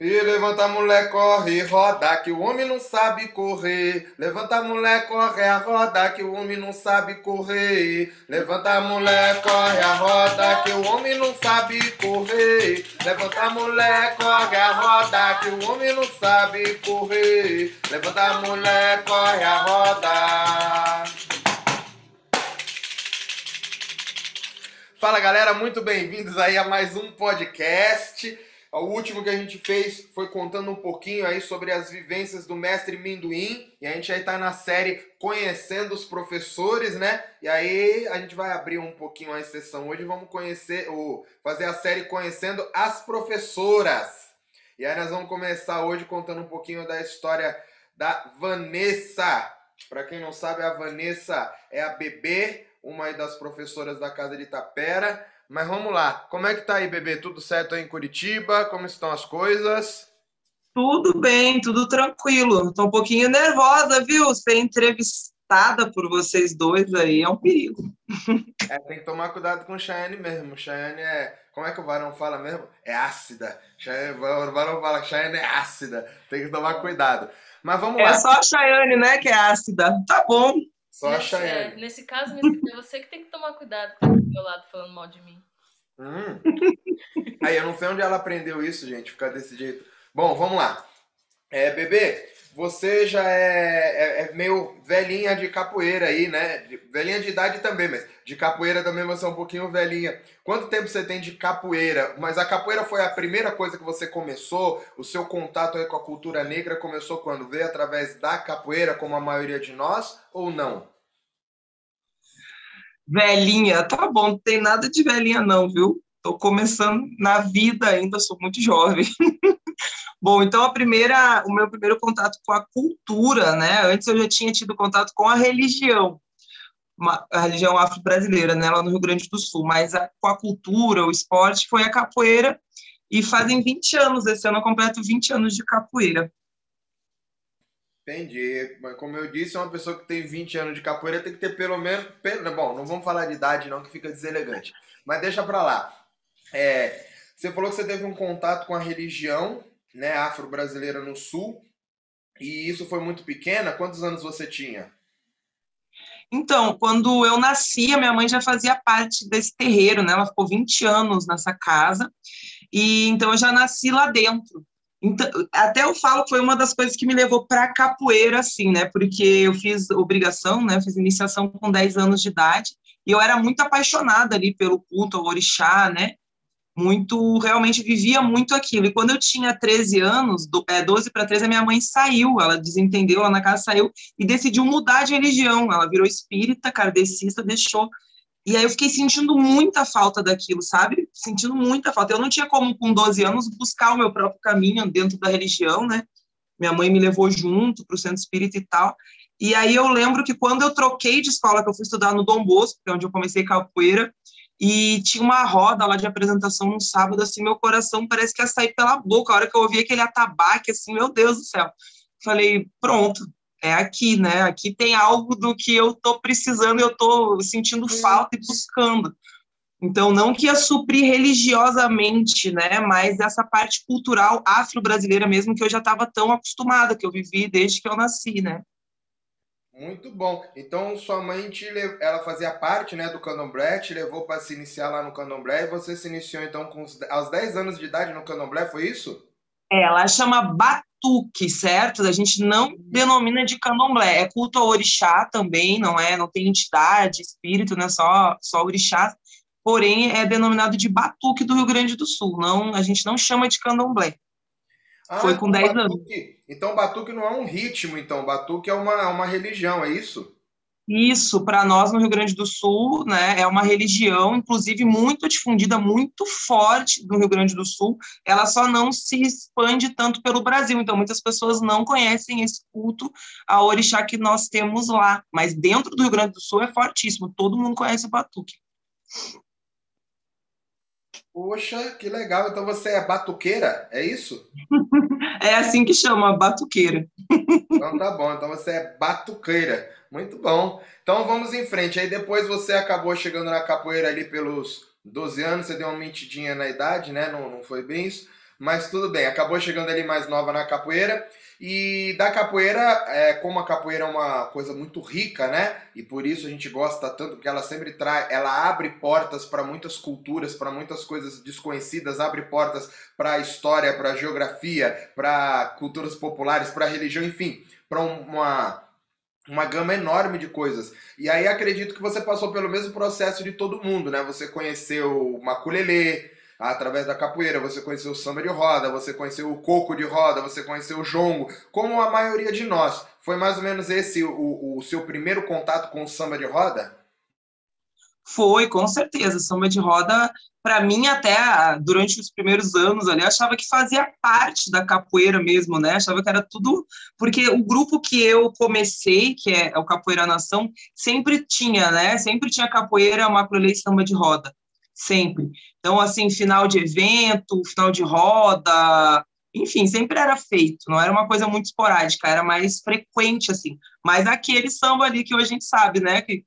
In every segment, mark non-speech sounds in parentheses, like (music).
E levanta mulher, corre, roda, que o homem não sabe correr. Levanta mulher, corre a roda, que o homem não sabe correr. Levanta mulher, corre a roda, que o homem não sabe correr. Levanta mulher, corre a roda, que o homem não sabe correr. Levanta mulher, corre a roda. Fala galera, muito bem-vindos aí a mais um podcast. O último que a gente fez foi contando um pouquinho aí sobre as vivências do mestre Minduim. E a gente aí tá na série Conhecendo os Professores, né? E aí a gente vai abrir um pouquinho a sessão hoje. Vamos conhecer, ou fazer a série Conhecendo as Professoras. E aí nós vamos começar hoje contando um pouquinho da história da Vanessa. Para quem não sabe, a Vanessa é a bebê, uma das professoras da Casa de Itapera. Mas vamos lá. Como é que tá aí, bebê? Tudo certo aí em Curitiba? Como estão as coisas? Tudo bem, tudo tranquilo. Tô um pouquinho nervosa, viu? Ser entrevistada por vocês dois aí é um perigo. É, tem que tomar cuidado com o Cheyenne mesmo. Cheyenne é. Como é que o varão fala mesmo? É ácida. Cheyenne, o varão fala que Cheyenne é ácida. Tem que tomar cuidado. Mas vamos é lá. É só a Cheyenne, né, que é ácida. Tá bom. Só nesse, a Cheyenne. É, nesse caso, é você que tem que tomar cuidado com o meu lado falando mal de mim. Hum. (laughs) Aí, eu não sei onde ela aprendeu isso, gente, ficar desse jeito. Bom, vamos lá. É, bebê, você já é, é, é, meio velhinha de capoeira aí, né? De, velhinha de idade também, mas de capoeira também você é um pouquinho velhinha. Quanto tempo você tem de capoeira? Mas a capoeira foi a primeira coisa que você começou? O seu contato aí com a cultura negra começou quando? Veio através da capoeira, como a maioria de nós, ou não? Velhinha, tá bom, não tem nada de velhinha não, viu? Tô começando na vida ainda, sou muito jovem. (laughs) bom, então a primeira, o meu primeiro contato com a cultura, né? Antes eu já tinha tido contato com a religião, uma, a religião afro-brasileira, né, lá no Rio Grande do Sul, mas a, com a cultura, o esporte foi a capoeira e fazem 20 anos, esse ano eu completo 20 anos de capoeira. Entendi. Mas como eu disse, uma pessoa que tem 20 anos de capoeira tem que ter pelo menos. Bom, não vamos falar de idade, não, que fica deselegante. Mas deixa pra lá. É, você falou que você teve um contato com a religião né, afro-brasileira no sul. E isso foi muito pequena. Quantos anos você tinha? Então, quando eu nasci, a minha mãe já fazia parte desse terreiro, né? Ela ficou 20 anos nessa casa. E então eu já nasci lá dentro. Então, até eu falo que foi uma das coisas que me levou para capoeira, assim, né? Porque eu fiz obrigação, né? Fiz iniciação com 10 anos de idade e eu era muito apaixonada ali pelo culto ao orixá, né? Muito, realmente vivia muito aquilo. E quando eu tinha 13 anos, do, é, 12 para 13, a minha mãe saiu, ela desentendeu lá na casa, saiu e decidiu mudar de religião. Ela virou espírita, kardecista, deixou e aí eu fiquei sentindo muita falta daquilo, sabe? Sentindo muita falta. Eu não tinha como, com 12 anos, buscar o meu próprio caminho dentro da religião, né? Minha mãe me levou junto para o centro espírita e tal. E aí eu lembro que quando eu troquei de escola, que eu fui estudar no Dom Bosco, que é onde eu comecei capoeira, e tinha uma roda lá de apresentação no sábado, assim, meu coração parece que ia sair pela boca. A hora que eu ouvi aquele atabaque, assim, meu Deus do céu. Falei, pronto, é aqui, né? Aqui tem algo do que eu estou precisando, eu estou sentindo falta e buscando. Então, não que ia suprir religiosamente, né? Mas essa parte cultural afro-brasileira mesmo que eu já estava tão acostumada, que eu vivi desde que eu nasci, né? Muito bom. Então, sua mãe, te, ela fazia parte né, do candomblé, te levou para se iniciar lá no candomblé, e você se iniciou, então, com os, aos 10 anos de idade no candomblé, foi isso? É, ela chama batuque, certo? A gente não denomina de candomblé, é culto ao orixá também, não é? Não tem entidade, espírito, né? Só, só orixá. Porém, é denominado de batuque do Rio Grande do Sul. Não, a gente não chama de candomblé. Ah, Foi com então 10 anos. Então, batuque não é um ritmo, então. Batuque é uma, uma religião, é isso? Isso, para nós no Rio Grande do Sul, né, é uma religião, inclusive, muito difundida, muito forte no Rio Grande do Sul. Ela só não se expande tanto pelo Brasil, então muitas pessoas não conhecem esse culto a orixá que nós temos lá. Mas dentro do Rio Grande do Sul é fortíssimo, todo mundo conhece o batuque. Poxa, que legal. Então você é batuqueira, é isso? (laughs) é assim que chama, batuqueira. (laughs) então tá bom, então você é batuqueira. Muito bom. Então vamos em frente. Aí depois você acabou chegando na capoeira ali pelos 12 anos, você deu uma mentidinha na idade, né? Não, não foi bem isso. mas tudo bem, acabou chegando ali mais nova na capoeira. E da capoeira, é, como a capoeira é uma coisa muito rica, né? E por isso a gente gosta tanto, porque ela sempre traz, ela abre portas para muitas culturas, para muitas coisas desconhecidas, abre portas para a história, para a geografia, para culturas populares, para a religião, enfim, para uma uma gama enorme de coisas. E aí acredito que você passou pelo mesmo processo de todo mundo, né? Você conheceu o maculelê através da capoeira, você conheceu o samba de roda, você conheceu o coco de roda, você conheceu o jongo, como a maioria de nós. Foi mais ou menos esse o, o seu primeiro contato com o samba de roda? Foi, com certeza. Samba de roda, para mim, até durante os primeiros anos ali, achava que fazia parte da capoeira mesmo, né? Achava que era tudo. Porque o grupo que eu comecei, que é o Capoeira Nação, sempre tinha, né? Sempre tinha capoeira, macrolei samba de roda. Sempre. Então, assim, final de evento, final de roda, enfim, sempre era feito, não era uma coisa muito esporádica, era mais frequente, assim. Mas aquele samba ali que hoje a gente sabe, né? Que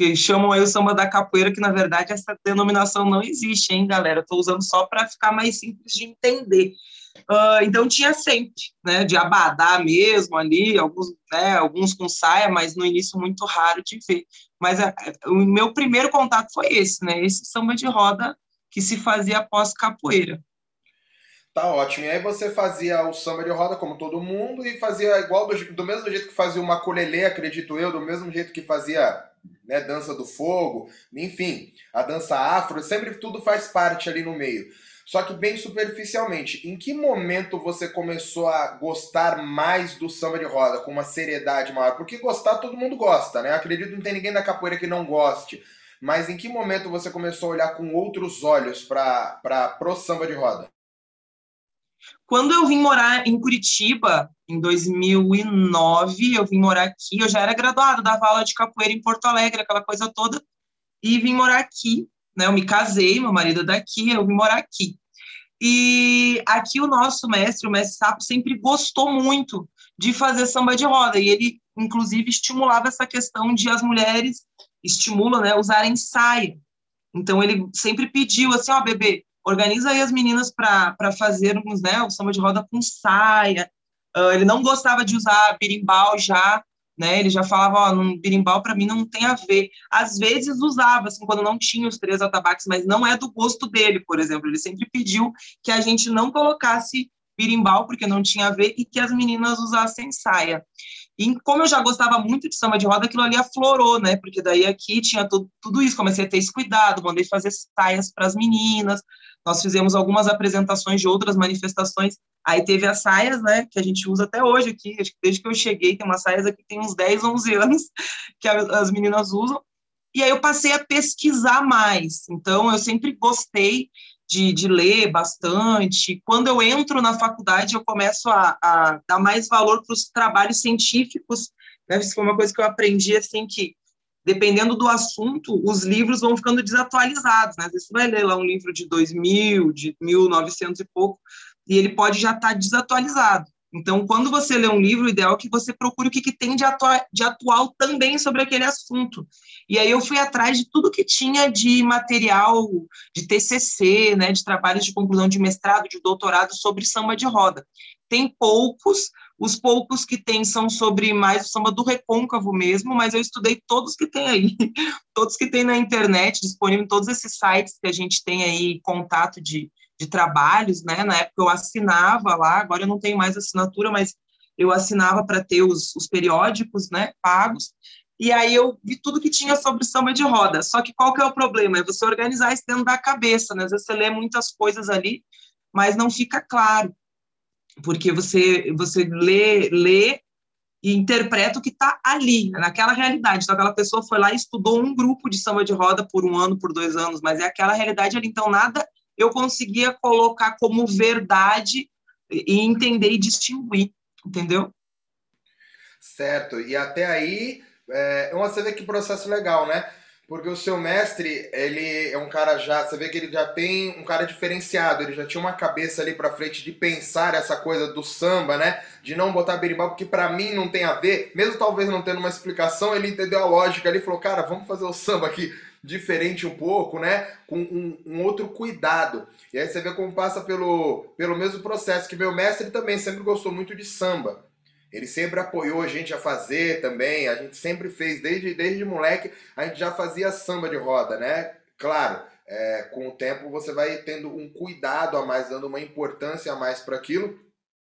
que chamam aí o samba da capoeira, que na verdade essa denominação não existe, hein, galera? Estou usando só para ficar mais simples de entender. Uh, então tinha sempre, né, de abadá mesmo ali, alguns, né, alguns com saia, mas no início muito raro de ver. Mas a, a, o meu primeiro contato foi esse, né, esse samba de roda que se fazia após capoeira. Tá ótimo. E aí você fazia o samba de roda como todo mundo e fazia igual do, do mesmo jeito que fazia uma colelê, acredito eu, do mesmo jeito que fazia né, dança do fogo, enfim, a dança afro, sempre tudo faz parte ali no meio. Só que bem superficialmente, em que momento você começou a gostar mais do samba de roda, com uma seriedade maior? Porque gostar todo mundo gosta, né? Acredito que não tem ninguém da capoeira que não goste. Mas em que momento você começou a olhar com outros olhos para pro samba de roda? Quando eu vim morar em Curitiba, em 2009, eu vim morar aqui, eu já era graduada, dava aula de capoeira em Porto Alegre, aquela coisa toda, e vim morar aqui, né? Eu me casei, meu marido é daqui, eu vim morar aqui. E aqui o nosso mestre, o mestre Sapo, sempre gostou muito de fazer samba de roda, e ele, inclusive, estimulava essa questão de as mulheres, estimula, né, usarem saia. Então, ele sempre pediu assim, ó, oh, bebê, organiza aí as meninas para fazermos né, o samba de roda com saia. Uh, ele não gostava de usar birimbau já, né? Ele já falava, ó, oh, birimbau para mim não tem a ver. Às vezes usava, assim, quando não tinha os três atabaques, mas não é do gosto dele, por exemplo. Ele sempre pediu que a gente não colocasse birimbau, porque não tinha a ver, e que as meninas usassem saia. E como eu já gostava muito de samba de roda, aquilo ali aflorou, né? Porque daí aqui tinha tudo, tudo isso, comecei a ter esse cuidado, mandei fazer saias para as meninas, nós fizemos algumas apresentações de outras manifestações. Aí teve as saias, né, que a gente usa até hoje aqui, desde que eu cheguei, tem umas saias aqui tem uns 10, 11 anos (laughs) que as meninas usam. E aí eu passei a pesquisar mais. Então eu sempre gostei de, de ler bastante. Quando eu entro na faculdade, eu começo a, a dar mais valor para os trabalhos científicos. Né? Isso foi uma coisa que eu aprendi, assim, que dependendo do assunto, os livros vão ficando desatualizados, né? Você vai ler lá um livro de 2000, de 1900 e pouco, e ele pode já estar tá desatualizado. Então, quando você lê um livro, o ideal é que você procure o que, que tem de, atua de atual também sobre aquele assunto. E aí eu fui atrás de tudo que tinha de material de TCC, né, de trabalhos de conclusão de mestrado, de doutorado sobre samba de roda. Tem poucos, os poucos que tem são sobre mais o samba do recôncavo mesmo, mas eu estudei todos que tem aí, (laughs) todos que tem na internet, disponível em todos esses sites que a gente tem aí contato de, de trabalhos, né? Na época eu assinava lá, agora eu não tenho mais assinatura, mas eu assinava para ter os, os periódicos, né, pagos. E aí eu vi tudo que tinha sobre samba de roda. Só que qual que é o problema? É você organizar isso dentro da cabeça, né? Às vezes você lê muitas coisas ali, mas não fica claro porque você você lê, lê e interpreta o que está ali, naquela realidade. Então, aquela pessoa foi lá e estudou um grupo de samba de roda por um ano, por dois anos, mas é aquela realidade ali. Então, nada eu conseguia colocar como verdade e entender e distinguir, entendeu? Certo. E até aí, é uma, você vê que processo legal, né? Porque o seu mestre, ele é um cara já, você vê que ele já tem um cara diferenciado, ele já tinha uma cabeça ali pra frente de pensar essa coisa do samba, né? De não botar berimbau, porque para mim não tem a ver, mesmo talvez não tendo uma explicação, ele entendeu a lógica ali e falou, cara, vamos fazer o samba aqui. Diferente um pouco, né? Com um, um, outro cuidado. E aí você vê como passa pelo, pelo mesmo processo, que meu mestre também sempre gostou muito de samba. Ele sempre apoiou a gente a fazer também, a gente sempre fez, desde, desde moleque, a gente já fazia samba de roda, né? Claro, é, com o tempo você vai tendo um cuidado a mais, dando uma importância a mais para aquilo,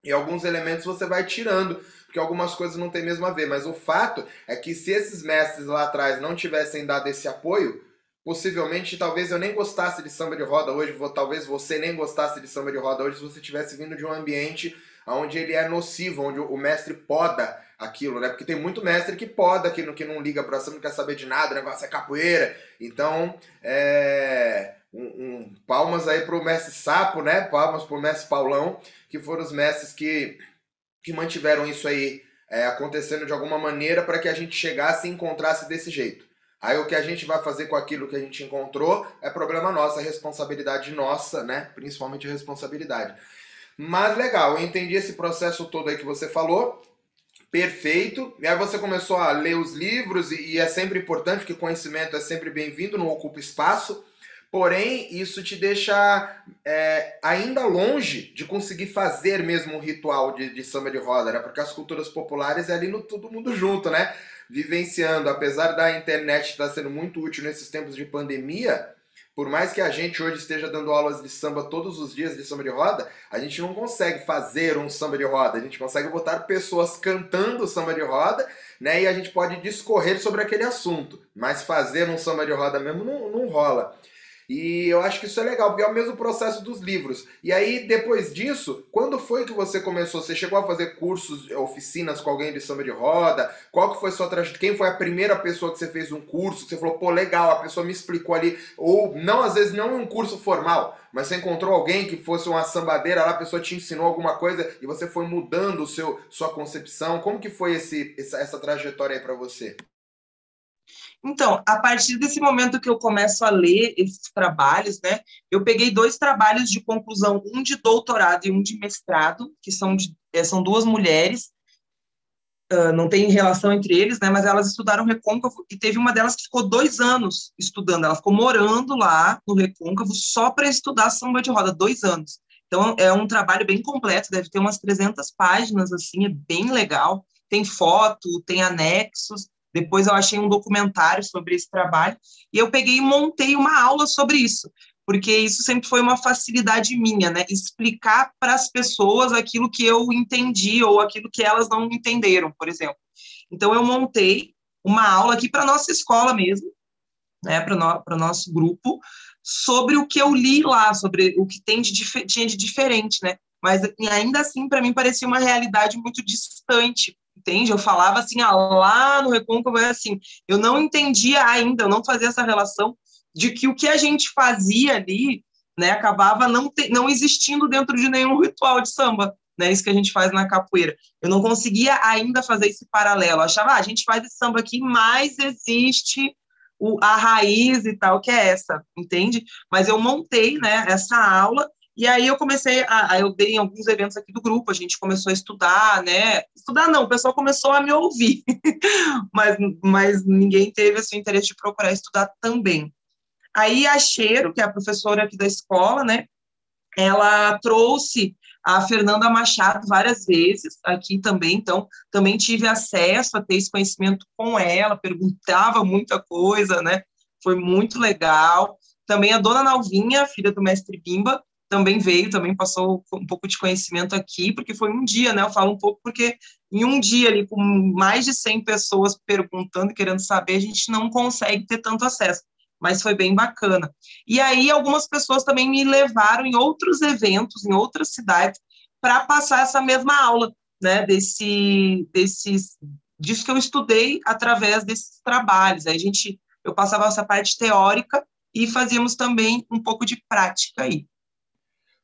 e alguns elementos você vai tirando, porque algumas coisas não tem mesmo a ver. Mas o fato é que se esses mestres lá atrás não tivessem dado esse apoio, possivelmente talvez eu nem gostasse de samba de roda hoje, talvez você nem gostasse de samba de roda hoje se você tivesse vindo de um ambiente onde ele é nocivo, onde o mestre poda aquilo, né? Porque tem muito mestre que poda aquilo, que não liga pra samba, não quer saber de nada, o negócio é capoeira. Então, é palmas aí pro mestre Sapo, né? Palmas pro mestre Paulão, que foram os mestres que, que mantiveram isso aí é, acontecendo de alguma maneira para que a gente chegasse e encontrasse desse jeito. Aí o que a gente vai fazer com aquilo que a gente encontrou é problema nosso, é responsabilidade nossa, né? Principalmente a responsabilidade. Mas legal, eu entendi esse processo todo aí que você falou. Perfeito. E aí você começou a ler os livros, e é sempre importante, que conhecimento é sempre bem-vindo, não ocupa espaço. Porém, isso te deixa é, ainda longe de conseguir fazer mesmo um ritual de, de samba de roda, né? Porque as culturas populares é ali no todo mundo junto, né? Vivenciando. Apesar da internet estar sendo muito útil nesses tempos de pandemia, por mais que a gente hoje esteja dando aulas de samba todos os dias de samba de roda, a gente não consegue fazer um samba de roda. A gente consegue botar pessoas cantando samba de roda, né? E a gente pode discorrer sobre aquele assunto. Mas fazer um samba de roda mesmo não, não rola. E eu acho que isso é legal, porque é o mesmo processo dos livros. E aí, depois disso, quando foi que você começou? Você chegou a fazer cursos, oficinas com alguém de samba de roda? Qual que foi a sua trajetória? Quem foi a primeira pessoa que você fez um curso? Que você falou, pô, legal, a pessoa me explicou ali. Ou, não, às vezes não um curso formal, mas você encontrou alguém que fosse uma sambadeira lá, a pessoa te ensinou alguma coisa e você foi mudando o seu, sua concepção. Como que foi esse, essa, essa trajetória aí para você? Então, a partir desse momento que eu começo a ler esses trabalhos, né, eu peguei dois trabalhos de conclusão, um de doutorado e um de mestrado, que são, de, eh, são duas mulheres, uh, não tem relação entre eles, né, mas elas estudaram Recôncavo, e teve uma delas que ficou dois anos estudando, ela ficou morando lá no Recôncavo só para estudar samba de roda, dois anos. Então, é um trabalho bem completo, deve ter umas 300 páginas, assim, é bem legal, tem foto, tem anexos, depois eu achei um documentário sobre esse trabalho e eu peguei e montei uma aula sobre isso, porque isso sempre foi uma facilidade minha, né? Explicar para as pessoas aquilo que eu entendi ou aquilo que elas não entenderam, por exemplo. Então eu montei uma aula aqui para nossa escola mesmo, né? Para no, o nosso grupo sobre o que eu li lá, sobre o que tem de, tinha de diferente, né? Mas ainda assim, para mim, parecia uma realidade muito distante, entende? Eu falava assim, ah, lá no Recôncavo é assim, eu não entendia ainda, eu não fazia essa relação de que o que a gente fazia ali, né, acabava não, te, não existindo dentro de nenhum ritual de samba, né, isso que a gente faz na capoeira. Eu não conseguia ainda fazer esse paralelo, eu achava, ah, a gente faz esse samba aqui, mas existe o, a raiz e tal, que é essa, entende? Mas eu montei, né, essa aula e aí eu comecei a, eu dei em alguns eventos aqui do grupo, a gente começou a estudar, né? Estudar não, o pessoal começou a me ouvir, (laughs) mas, mas ninguém teve assim, interesse de procurar estudar também. Aí a Cheiro, que é a professora aqui da escola, né? Ela trouxe a Fernanda Machado várias vezes aqui também, então também tive acesso a ter esse conhecimento com ela, perguntava muita coisa, né? Foi muito legal. Também a dona Nalvinha, filha do mestre Bimba, também veio, também passou um pouco de conhecimento aqui, porque foi um dia, né? Eu falo um pouco porque em um dia ali, com mais de 100 pessoas perguntando, querendo saber, a gente não consegue ter tanto acesso, mas foi bem bacana. E aí, algumas pessoas também me levaram em outros eventos, em outras cidades, para passar essa mesma aula, né? Desse, desses, disso que eu estudei através desses trabalhos. Aí a gente, eu passava essa parte teórica e fazíamos também um pouco de prática aí.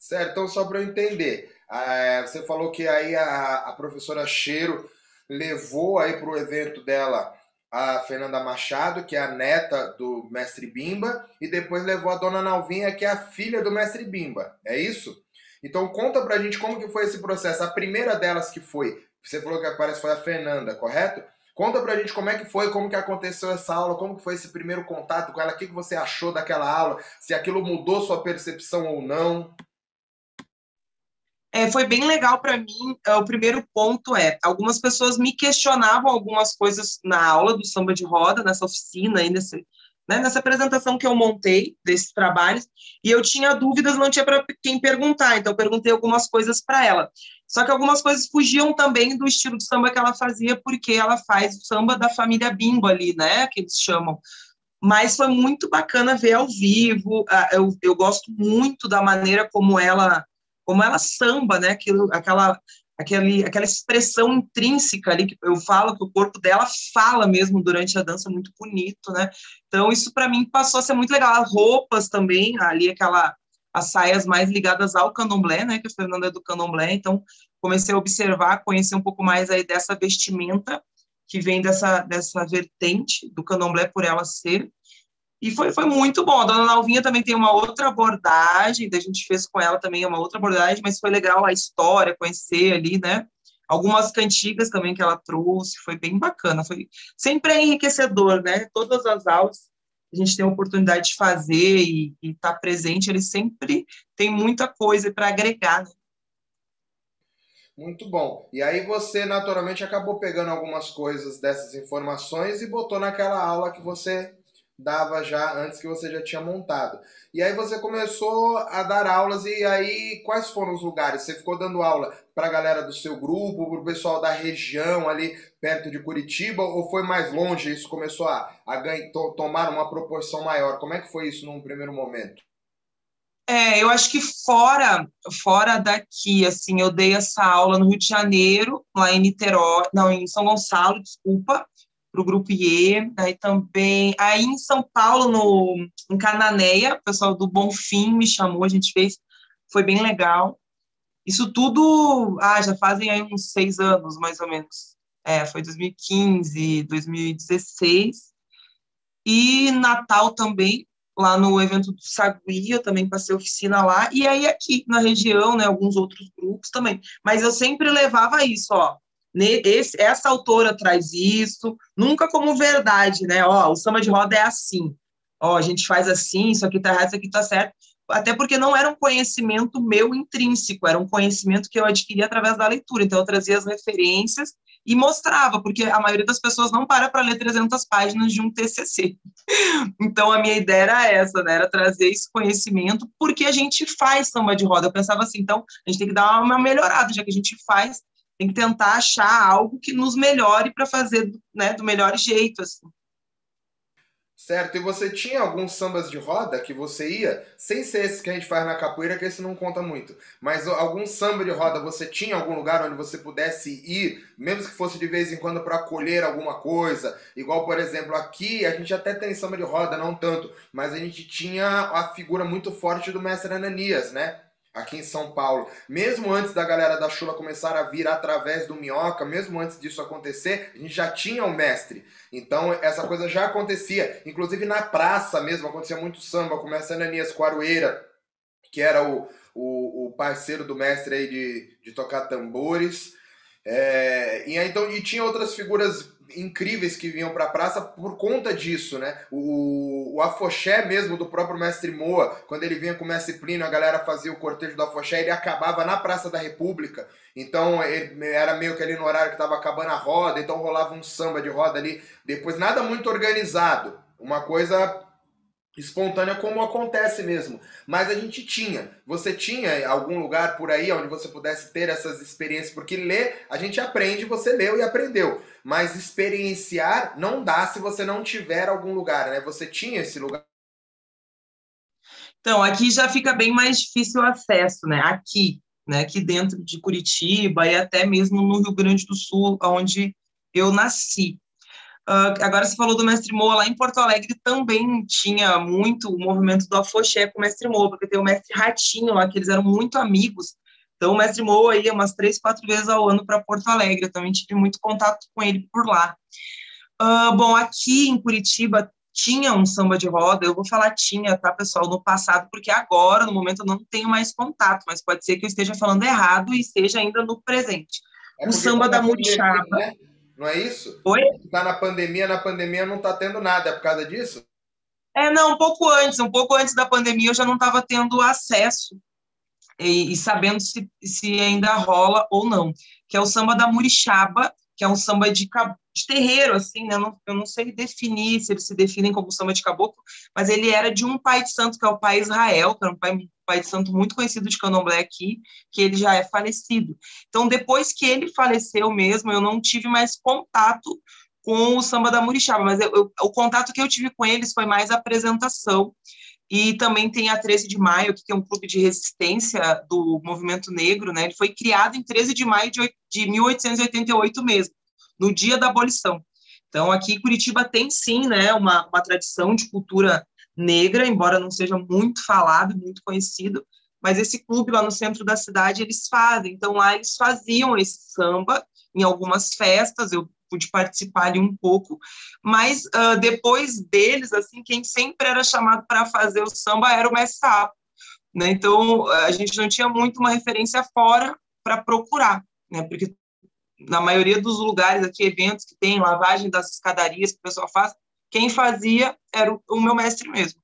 Certo, então só para eu entender, é, você falou que aí a, a professora Cheiro levou aí para o evento dela a Fernanda Machado, que é a neta do mestre Bimba, e depois levou a dona Nalvinha, que é a filha do mestre Bimba. É isso? Então conta pra gente como que foi esse processo. A primeira delas que foi, você falou que parece foi a Fernanda, correto? Conta pra gente como é que foi, como que aconteceu essa aula, como que foi esse primeiro contato com ela, o que, que você achou daquela aula, se aquilo mudou sua percepção ou não. É, foi bem legal para mim. É, o primeiro ponto é, algumas pessoas me questionavam algumas coisas na aula do samba de roda, nessa oficina, aí nesse, né, nessa apresentação que eu montei desses trabalhos, e eu tinha dúvidas, não tinha para quem perguntar, então perguntei algumas coisas para ela. Só que algumas coisas fugiam também do estilo de samba que ela fazia, porque ela faz o samba da família Bimbo ali, né, que eles chamam. Mas foi muito bacana ver ao vivo. Eu, eu gosto muito da maneira como ela como ela samba, né? Aquilo, aquela, aquele, aquela expressão intrínseca ali que eu falo que o corpo dela fala mesmo durante a dança, muito bonito, né? Então isso para mim passou a ser muito legal. As roupas também, ali aquela as saias mais ligadas ao candomblé, né? Que a Fernanda é do candomblé, então comecei a observar, conhecer um pouco mais aí dessa vestimenta que vem dessa dessa vertente do candomblé por ela ser e foi, foi muito bom. A dona Nalvinha também tem uma outra abordagem, a gente fez com ela também uma outra abordagem, mas foi legal a história, conhecer ali, né? Algumas cantigas também que ela trouxe, foi bem bacana. Foi sempre é enriquecedor, né? Todas as aulas a gente tem a oportunidade de fazer e estar tá presente, ele sempre tem muita coisa para agregar, né? Muito bom. E aí você naturalmente acabou pegando algumas coisas dessas informações e botou naquela aula que você dava já antes que você já tinha montado. E aí você começou a dar aulas e aí quais foram os lugares? Você ficou dando aula para a galera do seu grupo, para o pessoal da região ali perto de Curitiba ou foi mais longe? Isso começou a, a ganhar, to, tomar uma proporção maior? Como é que foi isso num primeiro momento? É, eu acho que fora fora daqui, assim, eu dei essa aula no Rio de Janeiro, lá em Niterói, não, em São Gonçalo, desculpa, para o Grupo IE, aí também, aí em São Paulo, no, em Cananéia, o pessoal do Bonfim me chamou, a gente fez, foi bem legal. Isso tudo, ah, já fazem aí uns seis anos, mais ou menos. É, foi 2015, 2016. E Natal também, lá no evento do Sagui, eu também passei oficina lá, e aí aqui na região, né, alguns outros grupos também. Mas eu sempre levava isso, ó, esse, essa autora traz isso, nunca como verdade, né? Ó, o samba de roda é assim. Ó, a gente faz assim, isso aqui tá errado, isso aqui tá certo. Até porque não era um conhecimento meu intrínseco, era um conhecimento que eu adquiri através da leitura. Então, eu trazia as referências e mostrava, porque a maioria das pessoas não para para ler 300 páginas de um TCC. (laughs) Então, a minha ideia era essa, né? Era trazer esse conhecimento, porque a gente faz samba de roda. Eu pensava assim, então, a gente tem que dar uma melhorada, já que a gente faz, tem que tentar achar algo que nos melhore para fazer né, do melhor jeito. Assim. Certo, e você tinha alguns sambas de roda que você ia, sem ser esse que a gente faz na capoeira, que esse não conta muito, mas algum samba de roda você tinha algum lugar onde você pudesse ir, mesmo que fosse de vez em quando para colher alguma coisa? Igual, por exemplo, aqui a gente até tem samba de roda, não tanto, mas a gente tinha a figura muito forte do mestre Ananias, né? Aqui em São Paulo, mesmo antes da galera da Chula começar a vir através do Minhoca, mesmo antes disso acontecer, a gente já tinha o um mestre. Então essa coisa já acontecia, inclusive na praça mesmo, acontecia muito samba, começando Ananias Quarueira, que era o, o, o, parceiro do mestre aí de, de tocar tambores. É, e, então, e tinha outras figuras incríveis que vinham para a praça por conta disso, né? O, o afoxé mesmo do próprio mestre Moa, quando ele vinha com o mestre Plínio, a galera fazia o cortejo do afoxé, ele acabava na Praça da República. Então ele, era meio que ali no horário que estava acabando a roda, então rolava um samba de roda ali. Depois nada muito organizado, uma coisa espontânea como acontece mesmo. Mas a gente tinha. Você tinha algum lugar por aí onde você pudesse ter essas experiências? Porque ler, a gente aprende, você leu e aprendeu. Mas experienciar não dá se você não tiver algum lugar, né? Você tinha esse lugar. Então, aqui já fica bem mais difícil o acesso, né? Aqui, né? Aqui dentro de Curitiba e até mesmo no Rio Grande do Sul, onde eu nasci. Uh, agora você falou do Mestre Moa, lá em Porto Alegre também tinha muito o movimento do afoxé com o Mestre Moa, porque tem o Mestre Ratinho lá, que eles eram muito amigos. Então o Mestre Moa ia umas três, quatro vezes ao ano para Porto Alegre, eu também tive muito contato com ele por lá. Uh, bom, aqui em Curitiba tinha um samba de roda, eu vou falar tinha, tá, pessoal, no passado, porque agora, no momento, eu não tenho mais contato, mas pode ser que eu esteja falando errado e esteja ainda no presente. É o samba da Murixaba. Né? Não é isso? Oi? Tá na pandemia, na pandemia não tá tendo nada, é por causa disso? É, não, um pouco antes, um pouco antes da pandemia eu já não estava tendo acesso e, e, sabendo se, se ainda rola ou não, que é o samba da Murixaba, que é um samba de, de terreiro, assim, né? Eu não, eu não sei definir se eles se definem como samba de caboclo, mas ele era de um pai de santo, que é o pai Israel, que era um pai, pai de santo muito conhecido de candomblé aqui, que ele já é falecido. Então, depois que ele faleceu mesmo, eu não tive mais contato com o samba da Murixaba, mas eu, eu, o contato que eu tive com eles foi mais apresentação, e também tem a 13 de maio, que é um clube de resistência do movimento negro, né? Ele foi criado em 13 de maio de, de 1888 mesmo, no dia da abolição. Então, aqui Curitiba tem sim, né, uma, uma tradição de cultura negra, embora não seja muito falado, muito conhecido, mas esse clube lá no centro da cidade eles fazem. Então, lá eles faziam esse samba em algumas festas. Eu pude participar ali um pouco, mas uh, depois deles, assim, quem sempre era chamado para fazer o samba era o mestre Sapo, né? Então a gente não tinha muito uma referência fora para procurar, né? Porque na maioria dos lugares aqui, eventos que tem lavagem das escadarias que o pessoal faz, quem fazia era o, o meu mestre mesmo.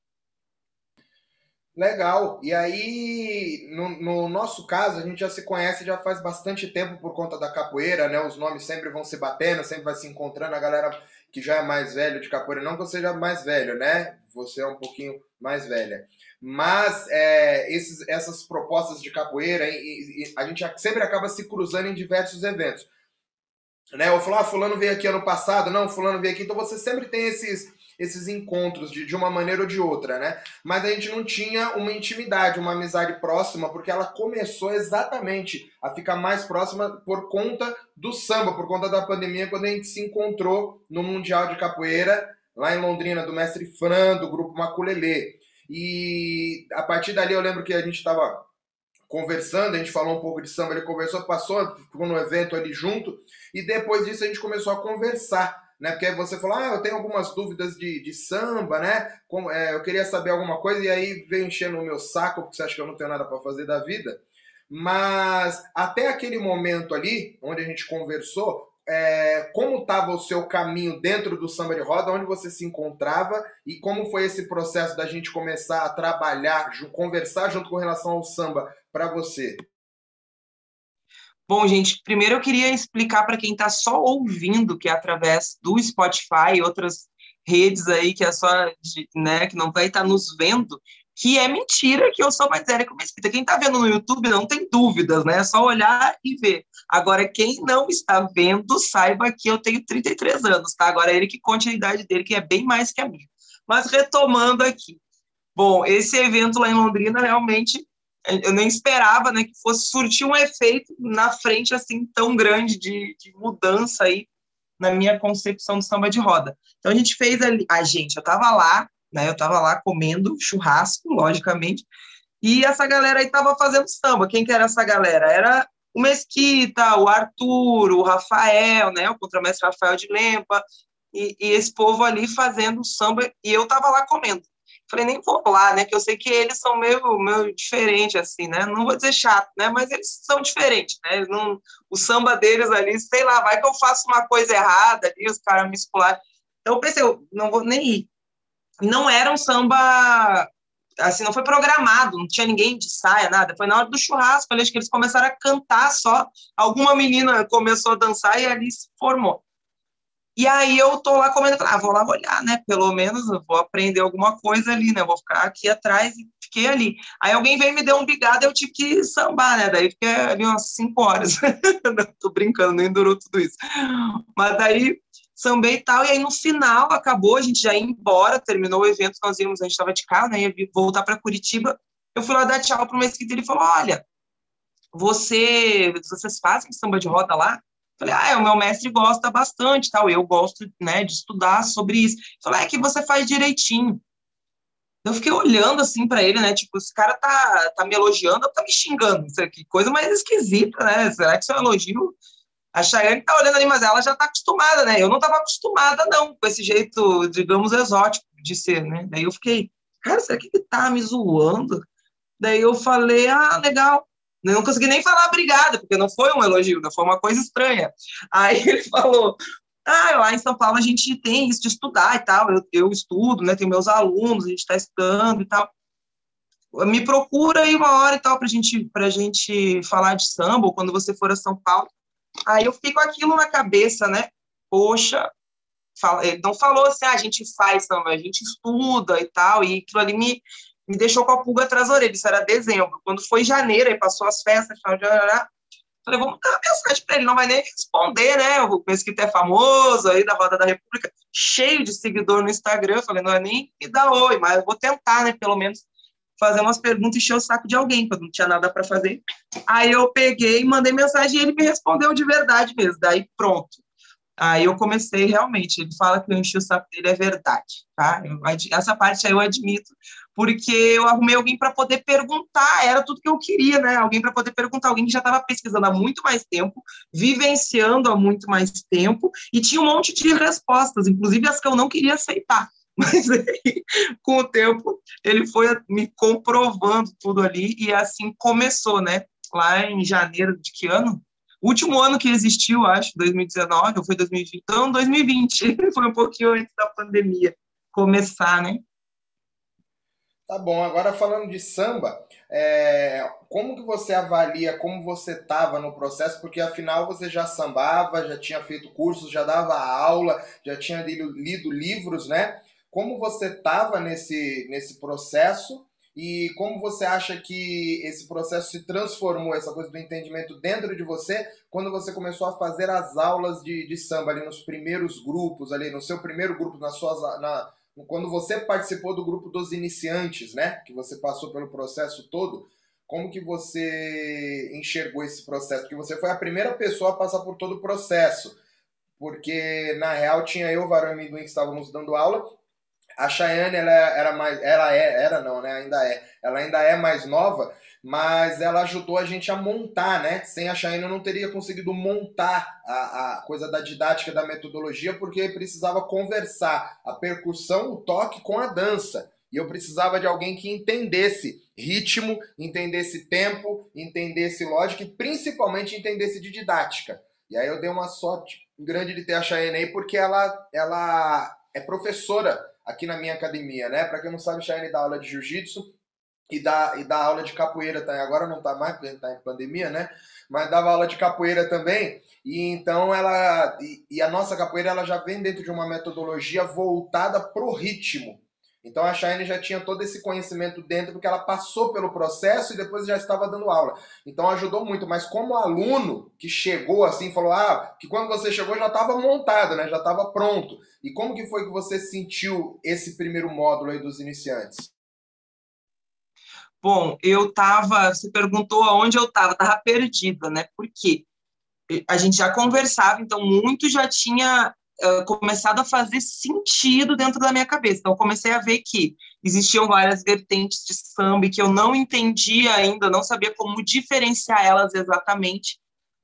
Legal. E aí, no, no, nosso caso, a gente já se conhece já faz bastante tempo por conta da capoeira, né? Os nomes sempre vão se batendo, sempre vai se encontrando. A galera que já é mais velho de capoeira, não que você seja mais velho, né? Você é um pouquinho mais velha. Mas é, esses, essas propostas de capoeira, e, e, a gente sempre acaba se cruzando em diversos eventos. Né? Eu falo, ah, fulano veio aqui ano passado, não, fulano veio aqui. Então você sempre tem esses esses encontros de, de uma maneira ou de outra, né? Mas a gente não tinha uma intimidade, uma amizade próxima, porque ela começou exatamente a ficar mais próxima por conta do samba, por conta da pandemia, quando a gente se encontrou no Mundial de Capoeira, lá em Londrina, do mestre Fran, do grupo Maculelê. E a partir dali eu lembro que a gente estava conversando, a gente falou um pouco de samba, ele conversou, passou, ficou no evento ali junto, e depois disso a gente começou a conversar né? Porque você falou, ah, eu tenho algumas dúvidas de, de samba, né? Como, é, eu queria saber alguma coisa, e aí veio enchendo o meu saco, porque você acha que eu não tenho nada para fazer da vida. Mas até aquele momento ali, onde a gente conversou, é, como estava o seu caminho dentro do samba de roda, onde você se encontrava e como foi esse processo da gente começar a trabalhar, conversar junto com relação ao samba para você? Bom, gente, primeiro eu queria explicar para quem está só ouvindo, que é através do Spotify e outras redes aí que é só, né, que não vai estar tá nos vendo, que é mentira que eu sou mais velha que uma escrita. Quem está vendo no YouTube não tem dúvidas, né? É só olhar e ver. Agora, quem não está vendo, saiba que eu tenho 33 anos, tá? Agora, ele que conte a idade dele, que é bem mais que a minha. Mas retomando aqui. Bom, esse evento lá em Londrina realmente eu nem esperava né, que fosse surtir um efeito na frente assim tão grande de, de mudança aí na minha concepção do samba de roda. Então a gente fez ali, a gente, eu estava lá, né, eu estava lá comendo churrasco, logicamente, e essa galera aí estava fazendo samba. Quem que era essa galera? Era o Mesquita, o Arthur, o Rafael, né, o contramestre Rafael de Lempa, e, e esse povo ali fazendo samba, e eu estava lá comendo. Falei, nem vou lá, né? Que eu sei que eles são meio, meio diferentes, assim, né? Não vou dizer chato, né? Mas eles são diferentes, né? Não, o samba deles ali, sei lá, vai que eu faço uma coisa errada ali, os caras me espular. Então eu pensei, eu não vou nem ir. Não era um samba, assim, não foi programado, não tinha ninguém de saia, nada. Foi na hora do churrasco, ali, acho que eles começaram a cantar só. Alguma menina começou a dançar e ali se formou. E aí eu tô lá comendo, ah, vou lá olhar, né? Pelo menos eu vou aprender alguma coisa ali, né? Vou ficar aqui atrás e fiquei ali. Aí alguém veio me deu um bigado, eu tive que sambar, né? Daí fiquei ali umas cinco horas. (laughs) tô brincando, nem durou tudo isso. Mas daí sambei e tal, e aí no final acabou, a gente já ia embora, terminou o evento, nós íamos, a gente estava de carro, né? Ia voltar para Curitiba. Eu fui lá dar tchau para o Mesquita e ele falou: Olha, você, vocês fazem samba de roda lá? Falei, ah, o meu mestre gosta bastante, tal, eu gosto, né, de estudar sobre isso. Falei, é que você faz direitinho. Eu fiquei olhando assim para ele, né, tipo, esse cara tá, tá me elogiando tá me xingando? Que coisa mais esquisita, né? Será que isso é um elogio? A Chayane tá olhando ali, mas ela já tá acostumada, né? Eu não tava acostumada, não, com esse jeito, digamos, exótico de ser, né? Daí eu fiquei, cara, será que ele tá me zoando? Daí eu falei, ah, legal. Eu não consegui nem falar obrigada, porque não foi um elogio, foi uma coisa estranha. Aí (laughs) ele falou: ah, lá em São Paulo a gente tem isso de estudar e tal. Eu, eu estudo, né? Tenho meus alunos, a gente está estudando e tal. Me procura aí uma hora e tal para gente, a gente falar de samba, ou quando você for a São Paulo. Aí eu fico aquilo na cabeça, né? Poxa, fala, ele não falou assim, ah, a gente faz samba, a gente estuda e tal, e aquilo ali me, me deixou com a pulga atrás da orelha. Isso era dezembro. Quando foi janeiro, aí passou as festas, tal, falei, vamos dar uma mensagem para ele, não vai nem responder, né? O Mesquita é famoso aí da Roda da República, cheio de seguidor no Instagram. Eu falei, não é nem me dar oi, mas eu vou tentar, né? Pelo menos fazer umas perguntas e encher o saco de alguém, quando não tinha nada para fazer. Aí eu peguei, mandei mensagem e ele me respondeu de verdade mesmo. Daí pronto. Aí eu comecei realmente, ele fala que eu enchi o saco dele, é verdade, tá? Eu, essa parte aí eu admito, porque eu arrumei alguém para poder perguntar, era tudo que eu queria, né? Alguém para poder perguntar, alguém que já estava pesquisando há muito mais tempo, vivenciando há muito mais tempo, e tinha um monte de respostas, inclusive as que eu não queria aceitar. (laughs) Mas aí, com o tempo, ele foi me comprovando tudo ali, e assim começou, né? Lá em janeiro de que ano? Último ano que existiu, acho, 2019, ou foi 2020? Então, 2020, (laughs) foi um pouquinho antes da pandemia começar, né? Tá bom, agora falando de samba, é, como que você avalia como você estava no processo? Porque afinal você já sambava, já tinha feito cursos, já dava aula, já tinha lido, lido livros, né? Como você estava nesse, nesse processo e como você acha que esse processo se transformou, essa coisa do entendimento dentro de você, quando você começou a fazer as aulas de, de samba ali nos primeiros grupos, ali no seu primeiro grupo, nas suas, na, quando você participou do grupo dos iniciantes, né? Que você passou pelo processo todo, como que você enxergou esse processo? Porque você foi a primeira pessoa a passar por todo o processo. Porque, na real, tinha eu, Varão e Minduim, que estávamos dando aula, a Chayane, ela era mais. Ela é, era não, né? Ainda é. Ela ainda é mais nova, mas ela ajudou a gente a montar, né? Sem a Chayane eu não teria conseguido montar a, a coisa da didática, da metodologia, porque precisava conversar a percussão, o toque com a dança. E eu precisava de alguém que entendesse ritmo, entendesse tempo, entendesse lógica e principalmente entendesse de didática. E aí eu dei uma sorte grande de ter a Chayane aí, porque ela, ela é professora aqui na minha academia, né? Para quem não sabe, Chayane dá aula de jiu-jitsu e dá, e dá aula de capoeira também. Agora não tá mais, porque tá em pandemia, né? Mas dava aula de capoeira também. E então ela. E, e a nossa capoeira ela já vem dentro de uma metodologia voltada pro ritmo. Então a Shine já tinha todo esse conhecimento dentro, porque ela passou pelo processo e depois já estava dando aula. Então ajudou muito. Mas como aluno que chegou assim, falou: ah, que quando você chegou já estava montado, né? Já estava pronto. E como que foi que você sentiu esse primeiro módulo aí dos iniciantes? Bom, eu estava, você perguntou aonde eu estava, estava perdida, né? Porque a gente já conversava, então muito já tinha uh, começado a fazer sentido dentro da minha cabeça. Então, comecei a ver que existiam várias vertentes de samba e que eu não entendia ainda, não sabia como diferenciar elas exatamente,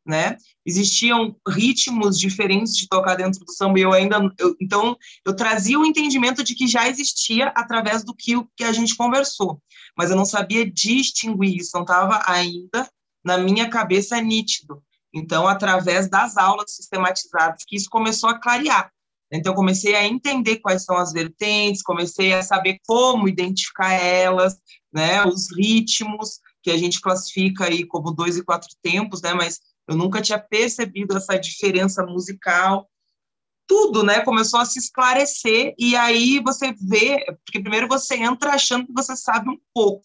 né? Existiam ritmos diferentes de tocar dentro do samba e eu ainda, eu, então, eu trazia o entendimento de que já existia através do que, que a gente conversou, mas eu não sabia distinguir isso, não estava ainda na minha cabeça nítido. Então, através das aulas sistematizadas, que isso começou a clarear. Então, comecei a entender quais são as vertentes, comecei a saber como identificar elas, né, os ritmos, que a gente classifica aí como dois e quatro tempos, né, mas eu nunca tinha percebido essa diferença musical. Tudo, né, começou a se esclarecer, e aí você vê, porque primeiro você entra achando que você sabe um pouco,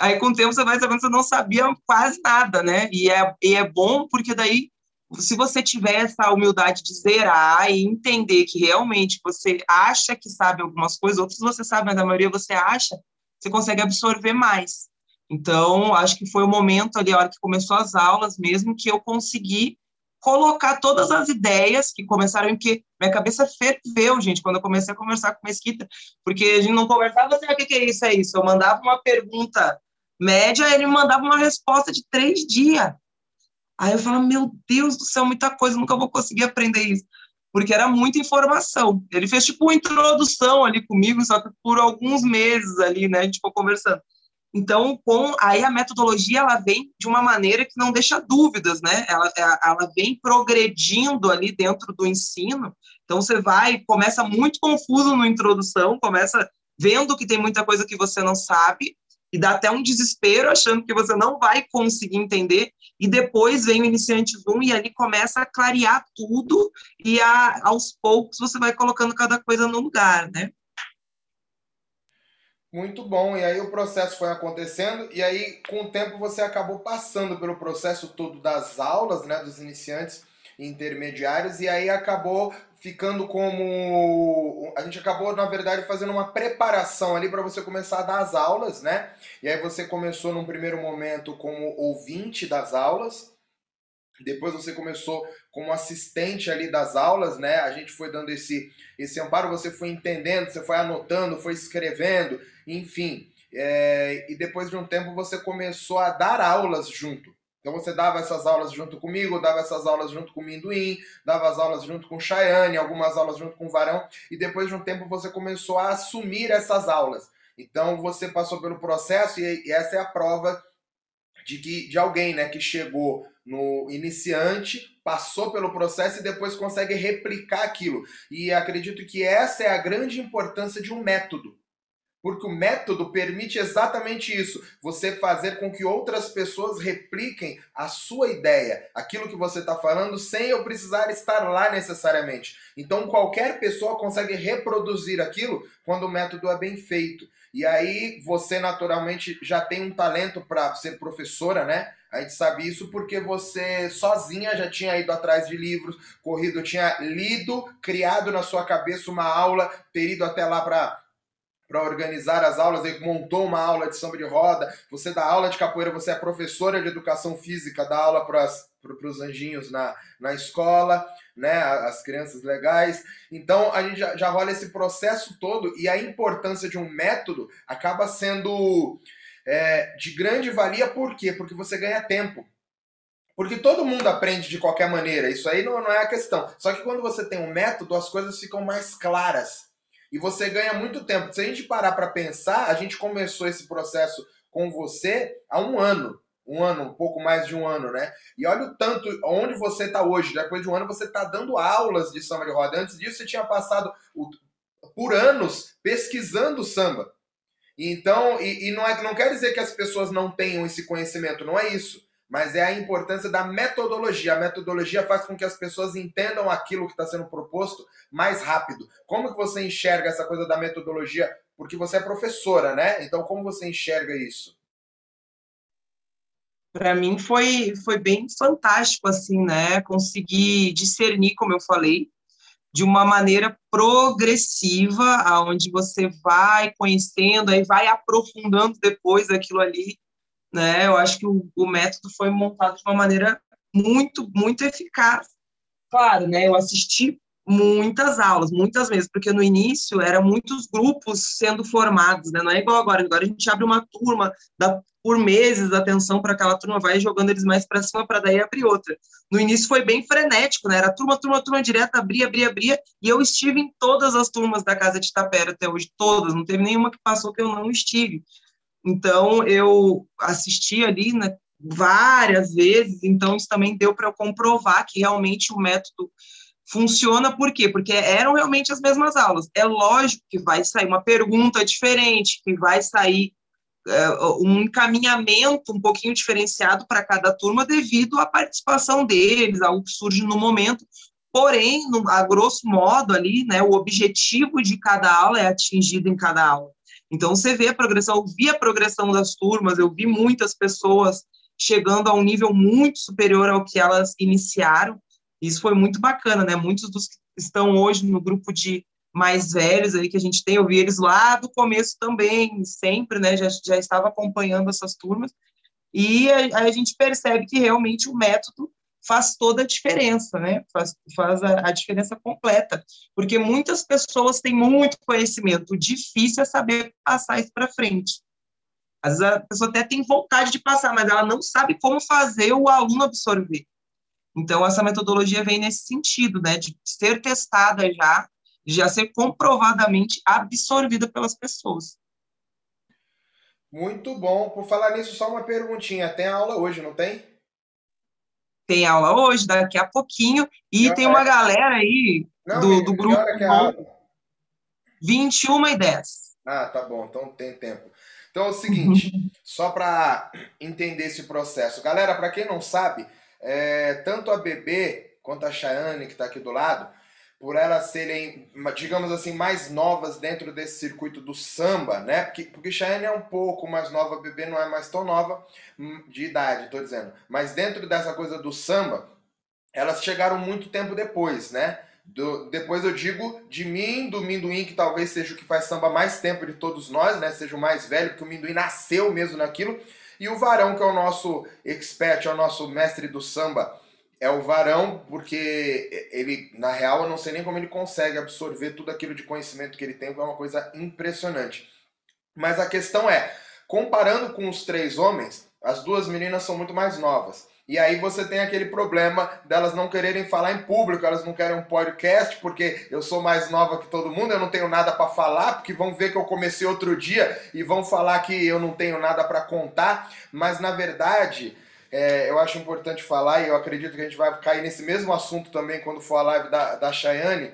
Aí, com o tempo, você vai sabendo que você não sabia quase nada, né? E é, e é bom porque daí, se você tiver essa humildade de zerar e entender que realmente você acha que sabe algumas coisas, outras você sabe, mas a maioria você acha, você consegue absorver mais. Então, acho que foi o momento ali, a hora que começou as aulas mesmo, que eu consegui colocar todas as ideias que começaram, porque minha cabeça ferveu, gente, quando eu comecei a conversar com Mesquita, porque a gente não conversava assim, ah, o que, que é isso, é isso. Eu mandava uma pergunta média, ele me mandava uma resposta de três dias. Aí eu falava, meu Deus do céu, muita coisa, nunca vou conseguir aprender isso. Porque era muita informação. Ele fez tipo uma introdução ali comigo, só que por alguns meses ali, né, a gente ficou conversando. Então, com aí a metodologia ela vem de uma maneira que não deixa dúvidas, né? Ela, é, ela vem progredindo ali dentro do ensino. Então, você vai, começa muito confuso na introdução, começa vendo que tem muita coisa que você não sabe, e dá até um desespero achando que você não vai conseguir entender, e depois vem o iniciante 1 e ali começa a clarear tudo, e a, aos poucos você vai colocando cada coisa no lugar, né? Muito bom. E aí o processo foi acontecendo e aí com o tempo você acabou passando pelo processo todo das aulas, né, dos iniciantes intermediários e aí acabou ficando como a gente acabou na verdade fazendo uma preparação ali para você começar a dar as aulas, né? E aí você começou num primeiro momento como ouvinte das aulas, depois você começou como assistente ali das aulas, né? A gente foi dando esse, esse amparo, você foi entendendo, você foi anotando, foi escrevendo, enfim. É, e depois de um tempo você começou a dar aulas junto. Então você dava essas aulas junto comigo, dava essas aulas junto com o Minduim, dava as aulas junto com o Chayane, algumas aulas junto com o Varão, e depois de um tempo você começou a assumir essas aulas. Então você passou pelo processo e, e essa é a prova de que de alguém, né, que chegou no iniciante, passou pelo processo e depois consegue replicar aquilo. E acredito que essa é a grande importância de um método. Porque o método permite exatamente isso: você fazer com que outras pessoas repliquem a sua ideia, aquilo que você está falando, sem eu precisar estar lá necessariamente. Então, qualquer pessoa consegue reproduzir aquilo quando o método é bem feito. E aí, você naturalmente já tem um talento para ser professora, né? A gente sabe isso porque você sozinha já tinha ido atrás de livros, corrido, tinha lido, criado na sua cabeça uma aula, ter ido até lá para para organizar as aulas, ele montou uma aula de samba de roda, você dá aula de capoeira, você é professora de educação física, dá aula para os anjinhos na, na escola, né, as crianças legais. Então a gente já, já rola esse processo todo e a importância de um método acaba sendo é, de grande valia, por quê? Porque você ganha tempo. Porque todo mundo aprende de qualquer maneira, isso aí não, não é a questão. Só que quando você tem um método, as coisas ficam mais claras. E você ganha muito tempo. Se a gente parar para pensar, a gente começou esse processo com você há um ano. Um ano, um pouco mais de um ano, né? E olha o tanto, onde você está hoje. Depois de um ano, você está dando aulas de samba de roda. Antes disso, você tinha passado por anos pesquisando samba. Então, e, e não, é, não quer dizer que as pessoas não tenham esse conhecimento, não é isso. Mas é a importância da metodologia. A metodologia faz com que as pessoas entendam aquilo que está sendo proposto mais rápido. Como que você enxerga essa coisa da metodologia? Porque você é professora, né? Então, como você enxerga isso? Para mim foi, foi bem fantástico, assim, né? Conseguir discernir, como eu falei, de uma maneira progressiva, aonde você vai conhecendo, aí vai aprofundando depois aquilo ali, né? Eu acho que o, o método foi montado de uma maneira muito, muito eficaz. Claro, né? Eu assisti muitas aulas, muitas vezes, porque no início eram muitos grupos sendo formados, né? Não é igual agora. Agora a gente abre uma turma, dá por meses atenção para aquela turma, vai jogando eles mais para cima para daí abrir outra. No início foi bem frenético, né? Era turma, turma, turma direta, abria, abria, abria, e eu estive em todas as turmas da Casa de Tapera até hoje, todas, não teve nenhuma que passou que eu não estive. Então eu assisti ali, né, várias vezes, então isso também deu para eu comprovar que realmente o método Funciona por quê? Porque eram realmente as mesmas aulas. É lógico que vai sair uma pergunta diferente, que vai sair é, um encaminhamento um pouquinho diferenciado para cada turma devido à participação deles, algo que surge no momento. Porém, no, a grosso modo ali, né, o objetivo de cada aula é atingido em cada aula. Então, você vê a progressão, eu vi a progressão das turmas, eu vi muitas pessoas chegando a um nível muito superior ao que elas iniciaram, isso foi muito bacana, né? Muitos dos que estão hoje no grupo de mais velhos aí que a gente tem, eu vi eles lá do começo também, sempre, né? Já, já estava acompanhando essas turmas. E a, a gente percebe que realmente o método faz toda a diferença, né? Faz, faz a, a, diferença completa, porque muitas pessoas têm muito conhecimento, o difícil é saber passar isso para frente. Às vezes a pessoa até tem vontade de passar, mas ela não sabe como fazer o aluno absorver. Então, essa metodologia vem nesse sentido, né, de ser testada já, já ser comprovadamente absorvida pelas pessoas. Muito bom. Por falar nisso, só uma perguntinha. Tem aula hoje, não tem? Tem aula hoje, daqui a pouquinho, e Que tem uma é? galera aí Não, do, do que grupo hora que é a aula? 21 e 10. Ah, tá bom, então tem tempo. Então é o seguinte, (laughs) só para entender esse processo. Galera, para quem não sabe, é, tanto a Bebê quanto a Chayane, que está aqui do lado, por elas serem, digamos assim, mais novas dentro desse circuito do samba, né? Porque, porque Chayane é um pouco mais nova, Bebê não é mais tão nova hum, de idade, tô dizendo. Mas dentro dessa coisa do samba, elas chegaram muito tempo depois, né? Do- depois eu digo de mim, do Minduim, que talvez seja o que faz samba mais tempo de todos nós, né? Seja o mais velho, porque o Minduim nasceu mesmo naquilo. E o Varão, que é o nosso expert, é o nosso mestre do samba, é o Varão, porque ele, na real, eu não sei nem como ele consegue absorver tudo aquilo de conhecimento que ele tem, é uma coisa impressionante. Mas a questão é, comparando com os três homens, as duas meninas são muito mais novas. E aí você tem aquele problema delas não quererem falar em público, elas não querem um podcast, porque eu sou mais nova que todo mundo, eu não tenho nada para falar, porque vão ver que eu comecei outro dia e vão falar que eu não tenho nada para contar, mas na verdade, é, eu acho importante falar, e eu acredito que a gente vai cair nesse mesmo assunto também quando for a live da, da Chayane,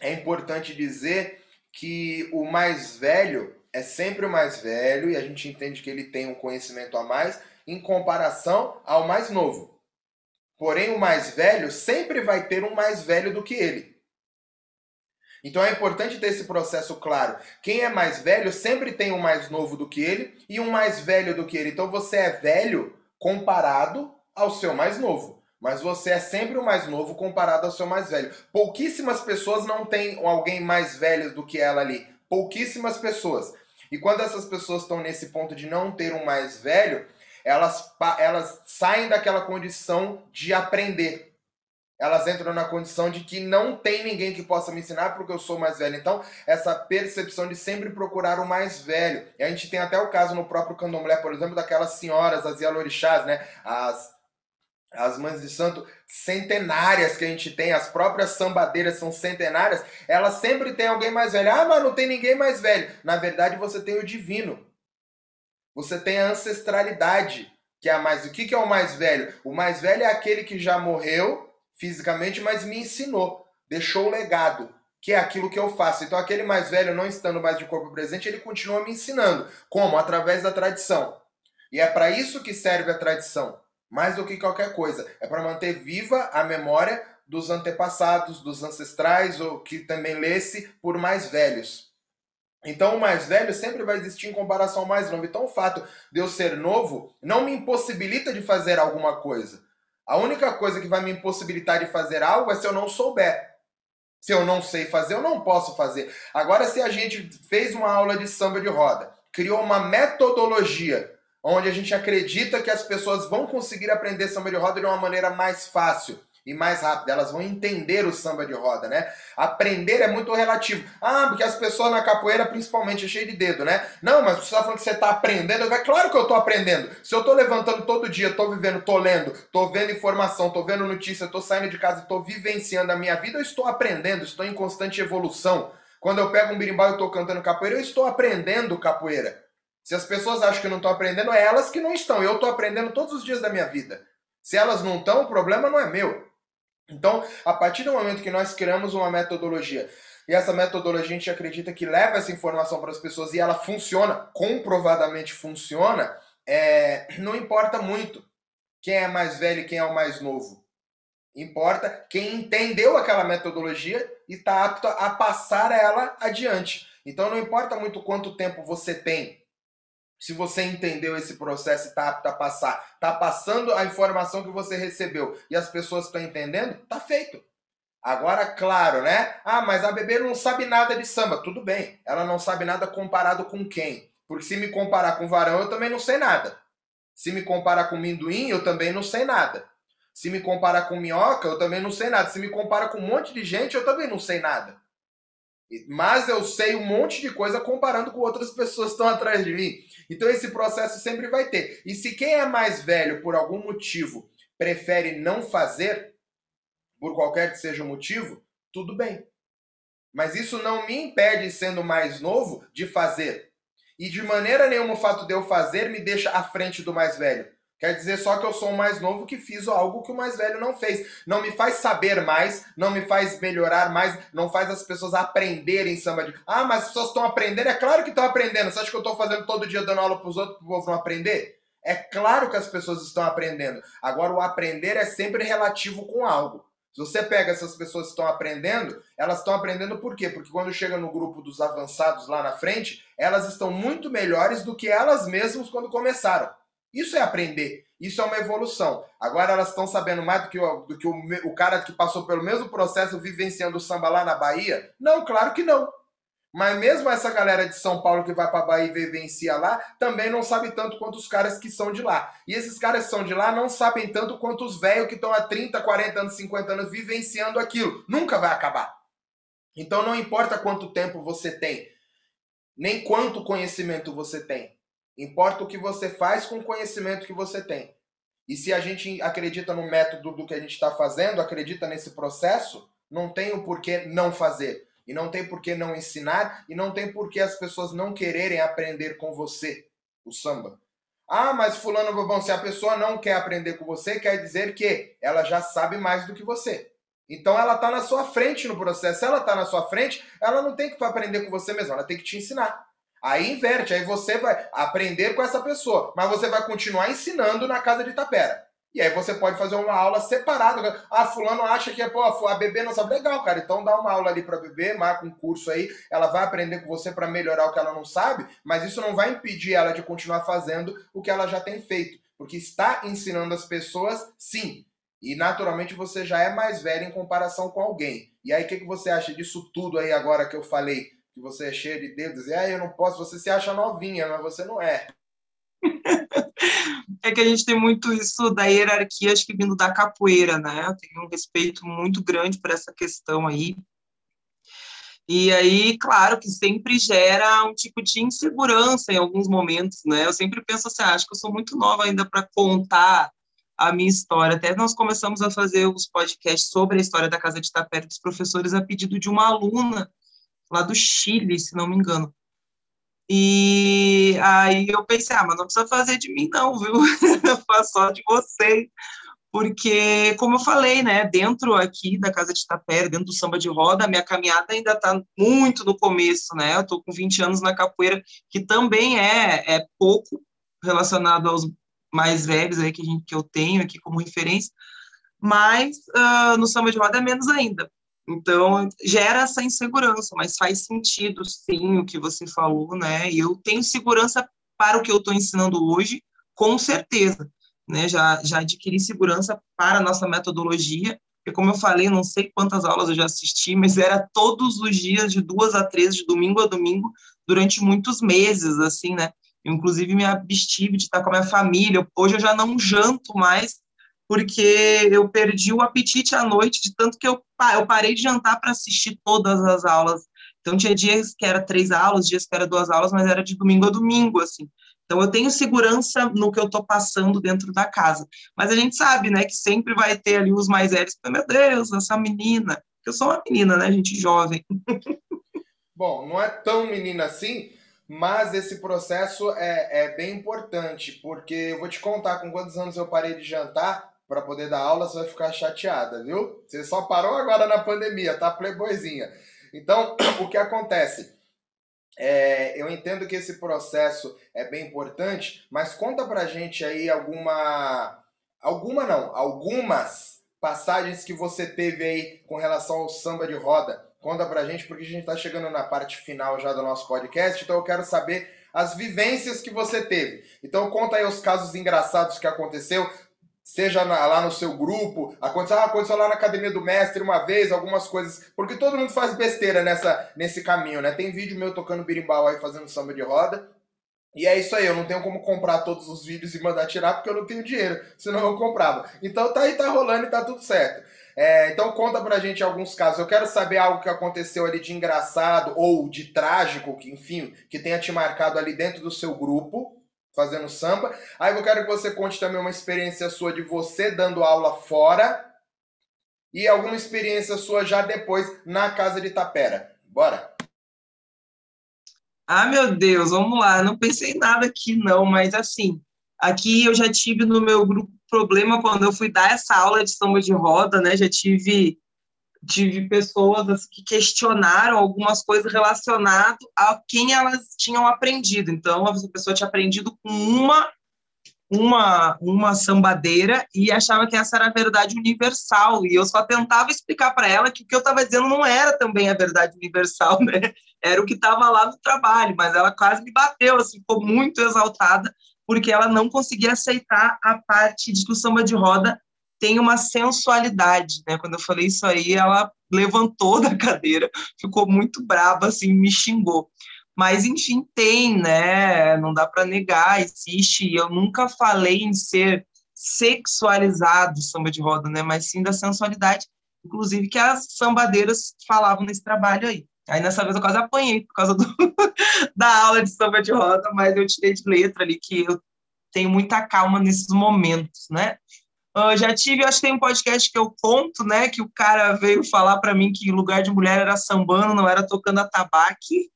é importante dizer que o mais velho é sempre o mais velho, e a gente entende que ele tem um conhecimento a mais, em comparação ao mais novo. Porém, o mais velho sempre vai ter um mais velho do que ele. Então é importante ter esse processo claro. Quem é mais velho sempre tem um mais novo do que ele e um mais velho do que ele. Então você é velho comparado ao seu mais novo. Mas você é sempre o mais novo comparado ao seu mais velho. Pouquíssimas pessoas não têm alguém mais velho do que ela ali. Pouquíssimas pessoas. E quando essas pessoas estão nesse ponto de não ter um mais velho, elas, elas saem daquela condição de aprender. Elas entram na condição de que não tem ninguém que possa me ensinar porque eu sou mais velho. Então, essa percepção de sempre procurar o mais velho. E a gente tem até o caso no próprio candomblé, por exemplo, daquelas senhoras, as Yalorixás, né? As, as mães de santo centenárias que a gente tem, as próprias sambadeiras são centenárias, elas sempre tem alguém mais velho. Ah, mas não tem ninguém mais velho. Na verdade, você tem o divino. Você tem a ancestralidade, que é a mais. O que, que é o mais velho? O mais velho é aquele que já morreu fisicamente, mas me ensinou, deixou o legado, que é aquilo que eu faço. Então, aquele mais velho, não estando mais de corpo presente, ele continua me ensinando. Como? Através da tradição. E é para isso que serve a tradição, mais do que qualquer coisa. É para manter viva a memória dos antepassados, dos ancestrais, ou que também lê-se por mais velhos. Então, o mais velho sempre vai existir em comparação ao mais novo. Então, o fato de eu ser novo não me impossibilita de fazer alguma coisa. A única coisa que vai me impossibilitar de fazer algo é se eu não souber. Se eu não sei fazer, eu não posso fazer. Agora, se a gente fez uma aula de samba de roda, criou uma metodologia onde a gente acredita que as pessoas vão conseguir aprender samba de roda de uma maneira mais fácil e mais rápida, elas vão entender o samba de roda, né? Aprender é muito relativo. Ah, porque as pessoas na capoeira, principalmente, é cheio de dedo, né? Não, mas você tá falando que você tá aprendendo. É claro que eu tô aprendendo. Se eu tô levantando todo dia, tô vivendo, tô lendo, tô vendo informação, tô vendo notícia, tô saindo de casa, tô vivenciando a minha vida, eu estou aprendendo, estou em constante evolução. Quando eu pego um birimbau e tô cantando capoeira, eu estou aprendendo capoeira. Se as pessoas acham que não estou aprendendo, é elas que não estão. Eu estou aprendendo todos os dias da minha vida. Se elas não estão, o problema não é meu. Então, a partir do momento que nós criamos uma metodologia, e essa metodologia a gente acredita que leva essa informação para as pessoas e ela funciona, comprovadamente funciona, é, não importa muito quem é mais velho e quem é o mais novo. Importa quem entendeu aquela metodologia e está apto a passar ela adiante. Então não importa muito quanto tempo você tem. Se você entendeu esse processo e está apto a passar, está passando a informação que você recebeu e as pessoas estão entendendo, tá feito. Agora, claro, né? Ah, mas a bebê não sabe nada de samba. Tudo bem, ela não sabe nada comparado com quem? Porque se me comparar com varão, eu também não sei nada. Se me comparar com minduim, eu também não sei nada. Se me comparar com minhoca, eu também não sei nada. Se me comparar com um monte de gente, eu também não sei nada. Mas eu sei um monte de coisa comparando com outras pessoas que estão atrás de mim. Então esse processo sempre vai ter. E se quem é mais velho, por algum motivo, prefere não fazer, por qualquer que seja o motivo, tudo bem. Mas isso não me impede, sendo mais novo, de fazer. E de maneira nenhuma o fato de eu fazer me deixa à frente do mais velho. Quer dizer só que eu sou o mais novo que fiz algo que o mais velho não fez. Não me faz saber mais, não me faz melhorar mais, não faz as pessoas aprenderem samba de. Ah, mas as pessoas estão aprendendo? É claro que estão aprendendo. Você acha que eu estou fazendo todo dia dando aula para os outros para o povo não aprender? É claro que as pessoas estão aprendendo. Agora, o aprender é sempre relativo com algo. Se você pega essas pessoas que estão aprendendo, elas estão aprendendo por quê? Porque quando chega no grupo dos avançados lá na frente, elas estão muito melhores do que elas mesmas quando começaram. Isso é aprender. Isso é uma evolução. Agora elas estão sabendo mais do que, o, do que o, o cara que passou pelo mesmo processo vivenciando o samba lá na Bahia? Não, claro que não. Mas mesmo essa galera de São Paulo que vai para Bahia e vivencia lá, também não sabe tanto quanto os caras que são de lá. E esses caras que são de lá não sabem tanto quanto os velhos que estão há 30, 40 anos, 50 anos vivenciando aquilo. Nunca vai acabar. Então não importa quanto tempo você tem, nem quanto conhecimento você tem. Importa o que você faz com o conhecimento que você tem. E se a gente acredita no método do que a gente está fazendo, acredita nesse processo, não tem o porquê não fazer. E não tem porquê não ensinar, e não tem porquê as pessoas não quererem aprender com você o samba. Ah, mas fulano, bom, se a pessoa não quer aprender com você, quer dizer que ela já sabe mais do que você. Então ela está na sua frente no processo. Se ela está na sua frente, ela não tem que aprender com você mesmo, ela tem que te ensinar. Aí inverte, aí você vai aprender com essa pessoa, mas você vai continuar ensinando na casa de Tapera. E aí você pode fazer uma aula separada. Ah, fulano acha que é, pô, a bebê não sabe. Legal, cara. Então dá uma aula ali para bebê, marca um curso aí. Ela vai aprender com você para melhorar o que ela não sabe, mas isso não vai impedir ela de continuar fazendo o que ela já tem feito. Porque está ensinando as pessoas, sim. E naturalmente você já é mais velho em comparação com alguém. E aí, o que, que você acha disso tudo aí agora que eu falei? Que você é cheia de dedos, e ah, eu não posso, você se acha novinha, mas você não é. (laughs) É que a gente tem muito isso da hierarquia, acho que vindo da capoeira, né? Eu tenho um respeito muito grande por essa questão aí. E aí, claro que sempre gera um tipo de insegurança em alguns momentos, né? Eu sempre penso assim, ah, acho que eu sou muito nova ainda para contar a minha história. Até nós começamos a fazer os podcasts sobre a história da Casa de Tapé dos professores a pedido de uma aluna lá do Chile, se não me engano. E aí eu pensei, ah, mas não precisa fazer de mim não, viu? (laughs) Faz só de vocês. Porque, como eu falei, né, dentro aqui da Casa de Tapera, dentro do samba de roda, a minha caminhada ainda está muito no começo, né? Eu estou com 20 anos na capoeira, que também é, é pouco relacionado aos mais velhos aí que, a gente, que eu tenho aqui como referência, mas uh, no samba de roda é menos ainda. Então, gera essa insegurança, mas faz sentido, sim, o que você falou, né? E eu tenho segurança para o que eu estou ensinando hoje, com certeza, né? Já, já adquiri segurança para a nossa metodologia, porque, como eu falei, não sei quantas aulas eu já assisti, mas era todos os dias, de duas a três, de domingo a domingo, durante muitos meses, assim, né? Eu, inclusive, me abstive de estar com a minha família. Hoje eu já não janto mais porque eu perdi o apetite à noite, de tanto que eu, eu parei de jantar para assistir todas as aulas. Então, tinha dias que era três aulas, dias que era duas aulas, mas era de domingo a domingo, assim. Então, eu tenho segurança no que eu estou passando dentro da casa. Mas a gente sabe, né, que sempre vai ter ali os mais velhos, meu Deus, essa menina. Eu sou uma menina, né, gente jovem. (laughs) Bom, não é tão menina assim, mas esse processo é, é bem importante, porque eu vou te contar com quantos anos eu parei de jantar para poder dar aula, você vai ficar chateada, viu? Você só parou agora na pandemia, tá playboyzinha. Então, (clears throat) o que acontece? É, eu entendo que esse processo é bem importante, mas conta pra gente aí alguma. Alguma não, algumas passagens que você teve aí com relação ao samba de roda. Conta pra gente, porque a gente tá chegando na parte final já do nosso podcast, então eu quero saber as vivências que você teve. Então conta aí os casos engraçados que aconteceu, seja na, lá no seu grupo, aconteceu, ah, aconteceu lá na academia do mestre uma vez, algumas coisas, porque todo mundo faz besteira nessa, nesse caminho, né? Tem vídeo meu tocando birimbau aí, fazendo samba de roda, e é isso aí, eu não tenho como comprar todos os vídeos e mandar tirar porque eu não tenho dinheiro, (laughs) senão eu comprava. Então tá aí, tá rolando e tá tudo certo. É, então conta pra gente alguns casos. Eu quero saber algo que aconteceu ali de engraçado ou de trágico, que enfim, que tenha te marcado ali dentro do seu grupo, fazendo samba. Aí eu quero que você conte também uma experiência sua de você dando aula fora e alguma experiência sua já depois na casa de Tapera. Bora! Ah, meu Deus, vamos lá. Não pensei nada aqui, não, mas assim, aqui eu já tive no meu grupo problema quando eu fui dar essa aula de samba de roda, né? Já tive tive pessoas assim, que questionaram algumas coisas relacionadas a quem elas tinham aprendido. Então, a pessoa tinha aprendido com uma uma uma sambadeira e achava que essa era a verdade universal e eu só tentava explicar para ela que o que eu estava dizendo não era também a verdade universal, né? Era o que estava lá no trabalho, mas ela quase me bateu, assim, ficou muito exaltada porque ela não conseguia aceitar a parte de que o samba de roda tem uma sensualidade, né? Quando eu falei isso aí, ela levantou (laughs) da cadeira, ficou muito brava, assim, me xingou. Mas, enfim, tem, né? Não dá para negar, existe. Eu nunca falei em ser sexualizado samba de roda, né? Mas sim da sensualidade, inclusive que as sambadeiras falavam nesse trabalho aí. Aí nessa vez eu quase apanhei por causa do, (laughs) da aula de samba de roda, mas eu tirei de letra ali que eu tenho muita calma nesses momentos, né? Uh, já tive, acho que tem um podcast que eu conto, né, que o cara veio falar para mim que lugar de mulher era sambando, não era tocando a tabaque,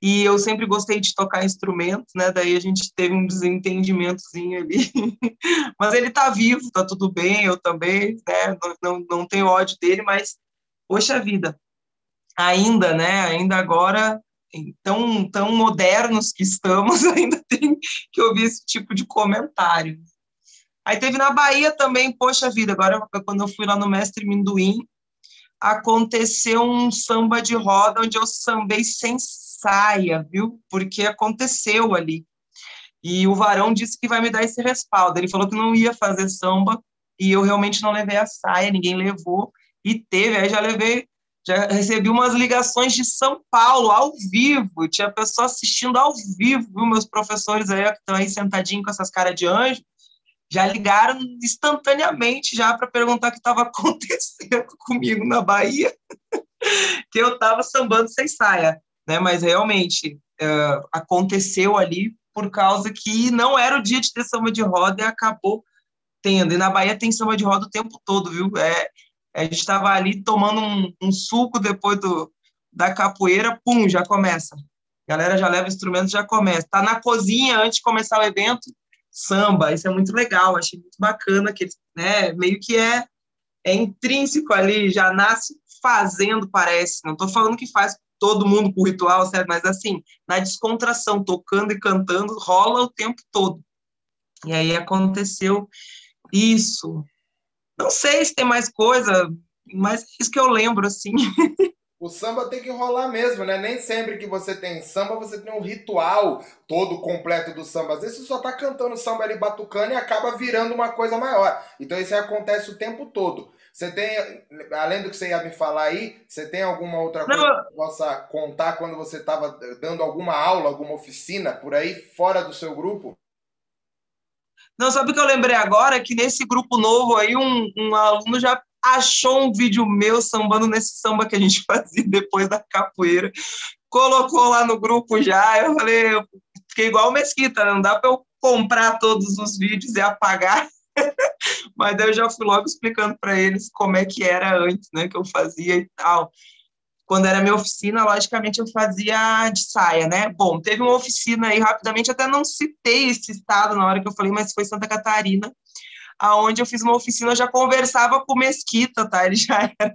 e eu sempre gostei de tocar instrumentos, né, daí a gente teve um desentendimentozinho ali, (laughs) mas ele tá vivo, tá tudo bem, eu também, né, não, não, não tenho ódio dele, mas, poxa vida, ainda, né, ainda agora, tão, tão modernos que estamos, (laughs) ainda tem que ouvir esse tipo de comentário. Aí teve na Bahia também, poxa vida, agora quando eu fui lá no Mestre Minduim, aconteceu um samba de roda onde eu sambei sem saia, viu? Porque aconteceu ali. E o Varão disse que vai me dar esse respaldo. Ele falou que não ia fazer samba e eu realmente não levei a saia, ninguém levou. E teve, aí já levei, já recebi umas ligações de São Paulo, ao vivo. Tinha pessoa assistindo ao vivo, viu? Meus professores aí que estão aí sentadinhos com essas caras de anjo já ligaram instantaneamente já para perguntar o que estava (laughs) acontecendo comigo na Bahia, (laughs) que eu estava sambando sem saia, né? Mas realmente uh, aconteceu ali por causa que não era o dia de ter samba de roda e acabou tendo. E na Bahia tem samba de roda o tempo todo, viu? É, a gente estava ali tomando um, um, suco depois do, da capoeira, pum, já começa. A galera já leva instrumento, já começa. Tá na cozinha antes de começar o evento, samba, isso é muito legal, achei muito bacana, que né, meio que é, é intrínseco ali, já nasce fazendo, parece, não estou falando que faz todo mundo com ritual, certo? mas assim, na descontração, tocando e cantando, rola o tempo todo. E aí aconteceu isso. Não sei se tem mais coisa, mas é isso que eu lembro, assim. (laughs) O samba tem que rolar mesmo, né? Nem sempre que você tem samba, você tem um ritual todo completo do samba. Às vezes você só tá cantando samba ali batucando e acaba virando uma coisa maior. Então isso acontece o tempo todo. Você tem, além do que você ia me falar aí, você tem alguma outra coisa Não. que possa contar quando você estava dando alguma aula, alguma oficina por aí, fora do seu grupo? Não, sabe o que eu lembrei agora? Que nesse grupo novo aí, um, um aluno já achou um vídeo meu sambando nesse samba que a gente (laughs) fazia depois da capoeira, colocou lá no grupo já. Eu falei, eu fiquei igual o Mesquita, não dá para eu comprar todos os vídeos e apagar. (laughs) Mas eu já fui logo explicando para eles como é que era antes, né, que eu fazia e tal. Quando era minha oficina, logicamente eu fazia de saia, né? Bom, teve uma oficina aí rapidamente, até não citei esse estado na hora que eu falei, mas foi Santa Catarina, aonde eu fiz uma oficina, eu já conversava com o Mesquita, tá? Ele já era,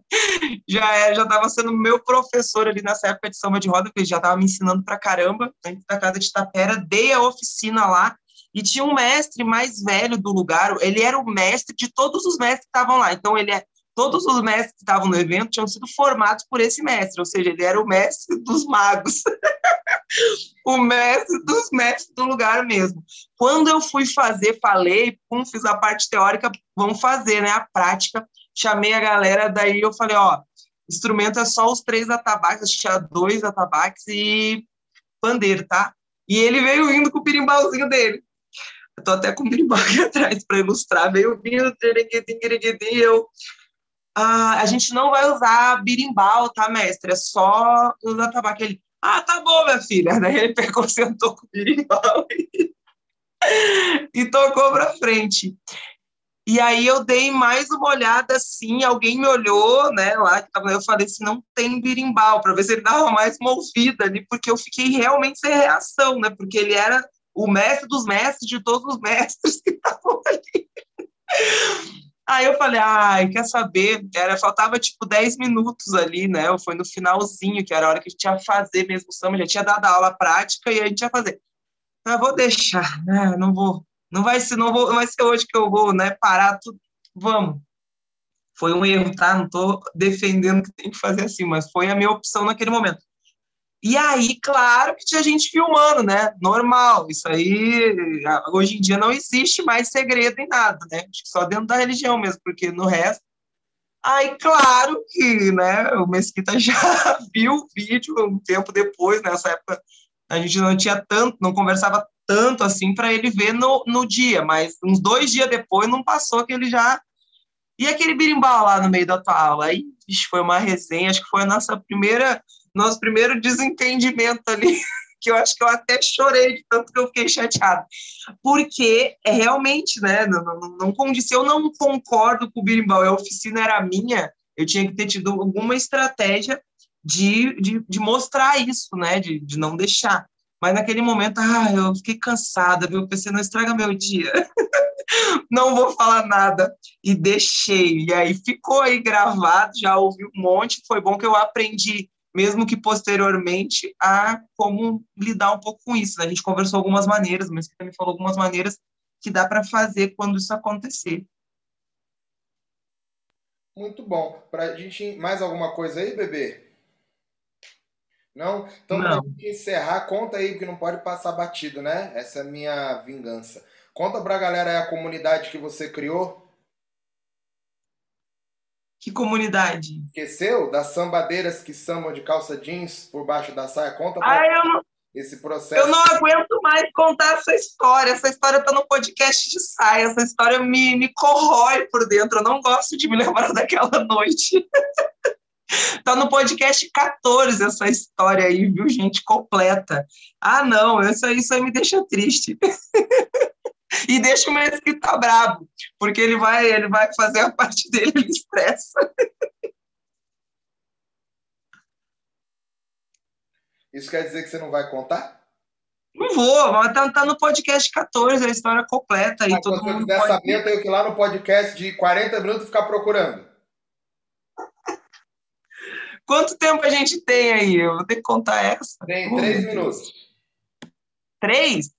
já era, já estava sendo meu professor ali nessa época de samba de roda, porque ele já estava me ensinando pra caramba, dentro da casa de Tapera, dei a oficina lá, e tinha um mestre mais velho do lugar, ele era o mestre de todos os mestres que estavam lá, então ele é todos os mestres que estavam no evento tinham sido formados por esse mestre, ou seja, ele era o mestre dos magos. (laughs) o mestre dos mestres do lugar mesmo. Quando eu fui fazer, falei, pum, fiz a parte teórica, vamos fazer, né, a prática. Chamei a galera, daí eu falei, ó, instrumento é só os três atabaques, tinha dois atabaques e pandeiro, tá? E ele veio indo com o pirimbalzinho dele. Eu tô até com o birimbau aqui (laughs) atrás para ilustrar. Veio vindo, e eu ah, a gente não vai usar birimbau, tá, mestre? É só usar tabaco. Ele, ah, tá bom, minha filha. (laughs) Daí ele pegou, sentou com o birimbau (laughs) e, e tocou para frente. E aí eu dei mais uma olhada assim, alguém me olhou, né, lá, eu falei assim, não tem birimbau, para ver se ele dava mais uma ouvida ali, porque eu fiquei realmente sem reação, né, porque ele era o mestre dos mestres de todos os mestres que (laughs) estavam ali. Aí eu falei, ai, quer saber? Era, faltava tipo 10 minutos ali, né? Foi no finalzinho, que era a hora que a gente ia fazer mesmo o samba, já tinha dado a aula prática e a gente ia fazer. Eu vou deixar, né? Não vou, não vai ser, não vou, não vai ser hoje que eu vou, né? Parar tudo. Vamos. Foi um erro, tá? Não tô defendendo que tem que fazer assim, mas foi a minha opção naquele momento. E aí, claro que tinha gente filmando, né? Normal. Isso aí, hoje em dia não existe mais segredo em nada, né? Só dentro da religião mesmo, porque no resto. Aí, claro que, né, o Mesquita (laughs) já viu o vídeo um tempo depois, nessa época a gente não tinha tanto, não conversava tanto assim para ele ver no, no dia, mas uns dois dias depois não passou que ele já. E aquele birimbau lá no meio da tua aula? Aí, foi uma resenha, acho que foi a nossa primeira nosso primeiro desentendimento ali, (laughs) que eu acho que eu até chorei de tanto que eu fiquei chateada. Porque é realmente, né, não, não, não condiz, eu não concordo com o birimbau, a oficina era minha, eu tinha que ter tido alguma estratégia de, de, de mostrar isso, né, de, de não deixar. Mas naquele momento, ah, eu fiquei cansada, viu? Pensei, não estraga meu dia. (laughs) não vou falar nada. E deixei. E aí ficou aí gravado, já ouvi um monte. Foi bom que eu aprendi mesmo que posteriormente a como lidar um pouco com isso. A gente conversou algumas maneiras, mas você também falou algumas maneiras que dá para fazer quando isso acontecer. Muito bom. Para a gente mais alguma coisa aí, bebê? Não? Então, para encerrar, conta aí, porque não pode passar batido, né? Essa é a minha vingança. Conta para a galera aí a comunidade que você criou. Que comunidade? Esqueceu? Das sambadeiras que sambam de calça jeans por baixo da saia. Conta pra ah, eu não, esse processo. Eu não aguento mais contar essa história. Essa história tá no podcast de saia. Essa história me, me corrói por dentro. Eu não gosto de me lembrar (laughs) daquela noite. tá no podcast 14 essa história aí, viu, gente? Completa. Ah, não, isso aí, isso aí me deixa triste. (laughs) (laughs) e deixa o Mesquita bravo, porque ele vai, ele vai fazer a parte dele, ele expressa. Isso quer dizer que você não vai contar? Não vou, mas tá, tá no podcast 14, a história completa. E todo eu quiser saber, eu tenho que ir lá no podcast de 40 minutos ficar procurando. (laughs) Quanto tempo a gente tem aí? Eu vou ter que contar essa. Tem três minutos. Três?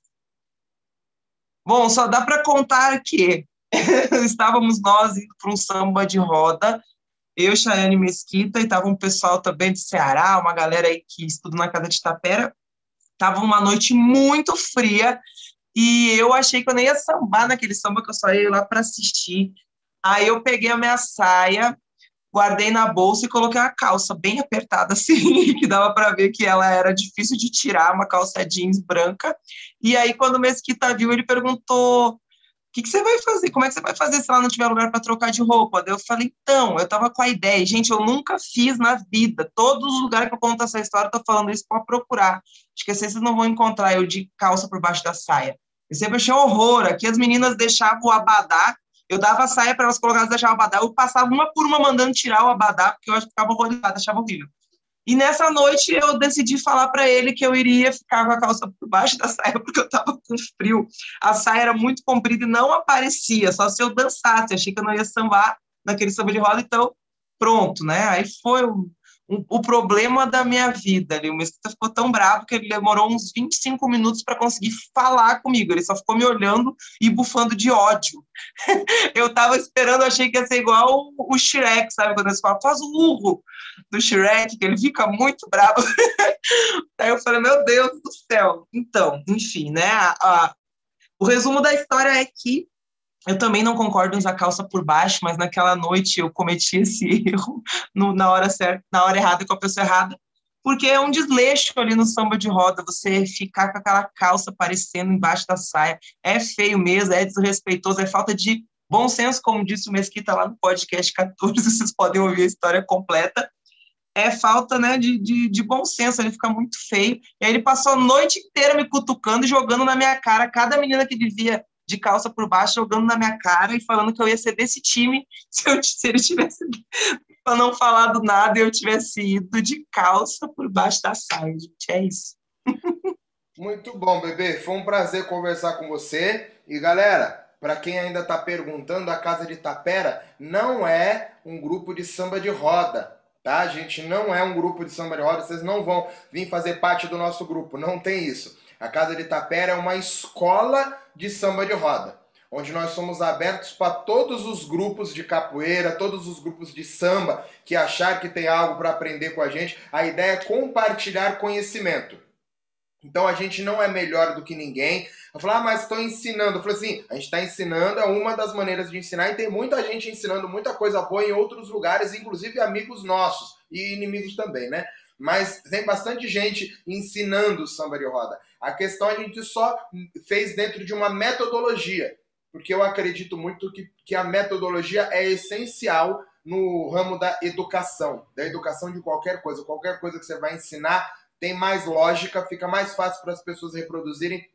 Bom, só dá para contar que (laughs) estávamos nós indo para um samba de roda, eu, Chayane Mesquita, e estava um pessoal também de Ceará, uma galera aí que estuda na casa de Tapera. Tava uma noite muito fria e eu achei que eu nem ia sambar naquele samba que eu só ia lá para assistir. Aí eu peguei a minha saia, guardei na bolsa e coloquei a calça bem apertada (laughs) assim, que dava para ver que ela era difícil de tirar, uma calça jeans branca. E aí quando o Mesquita viu, ele perguntou: "O que, que você vai fazer? Como é que você vai fazer se ela não tiver lugar para trocar de roupa?" Eu falei: "Então, eu tava com a ideia, gente, eu nunca fiz na vida. Todos os lugares que eu conto essa história, eu tô falando isso para procurar. Acho que vocês não vão encontrar eu de calça por baixo da saia. Eu sempre achei horror. Aqui as meninas deixavam o abadá eu dava a saia para elas colocarem, deixavam o abadá. Eu passava uma por uma mandando tirar o abadá, porque eu ficava horrorizada, achava horrível. E nessa noite eu decidi falar para ele que eu iria ficar com a calça por baixo da saia, porque eu estava com frio. A saia era muito comprida e não aparecia, só se eu dançasse. Achei que eu não ia sambar naquele samba de roda, então pronto, né? Aí foi o problema da minha vida. Ali. O Mesquita ficou tão bravo que ele demorou uns 25 minutos para conseguir falar comigo. Ele só ficou me olhando e bufando de ódio. (laughs) eu estava esperando, achei que ia ser igual o, Shrek, sabe? Quando eles falam, faz o urro do Shrek, que ele fica muito bravo. (laughs) Aí eu falei, meu Deus do céu. Então, enfim, né? A, a, o resumo da história é que eu também não concordo em usar calça por baixo, mas naquela noite eu cometi esse (laughs) erro no, na hora certa, na hora errada com a pessoa errada, porque é um desleixo ali no samba de roda, você ficar com aquela calça aparecendo embaixo da saia, é feio mesmo, é desrespeitoso, é falta de bom senso, como disse o Mesquita lá no podcast 14, (laughs) vocês podem ouvir a história completa, é falta né, de, de, de, bom senso, ele fica muito feio. E aí ele passou a noite inteira me cutucando e jogando na minha cara cada menina que vivia de calça por baixo, jogando na minha cara e falando que eu ia ser desse time (laughs) se, eu, se ele tivesse para não falar do nada e eu tivesse ido de calça por baixo da saia, gente. É isso. (laughs) Muito bom, bebê. Foi um prazer conversar com você. E galera, para quem ainda está perguntando, a Casa de Tapera não é um grupo de samba de roda, tá? A gente não é um grupo de samba de roda, vocês não vão vir fazer parte do nosso grupo, não tem isso. A Casa de Tapera é uma escola de samba de roda, onde nós somos abertos para todos os grupos de capoeira, todos os grupos de samba que achar que tem algo para aprender com a gente. A ideia é compartilhar conhecimento. Então a gente não é melhor do que ninguém. Eu falo, ah, mas estou ensinando. Eu falei assim, a gente está ensinando, é uma das maneiras de ensinar, e tem muita gente ensinando muita coisa boa em outros lugares, inclusive amigos nossos e inimigos também, né? Mas tem bastante gente ensinando samba de roda. A questão a gente só fez dentro de uma metodologia, porque eu acredito muito que, que a metodologia é essencial no ramo da educação, da educação de qualquer coisa. Qualquer coisa que você vai ensinar, tem mais lógica, fica mais fácil para as pessoas reproduzirem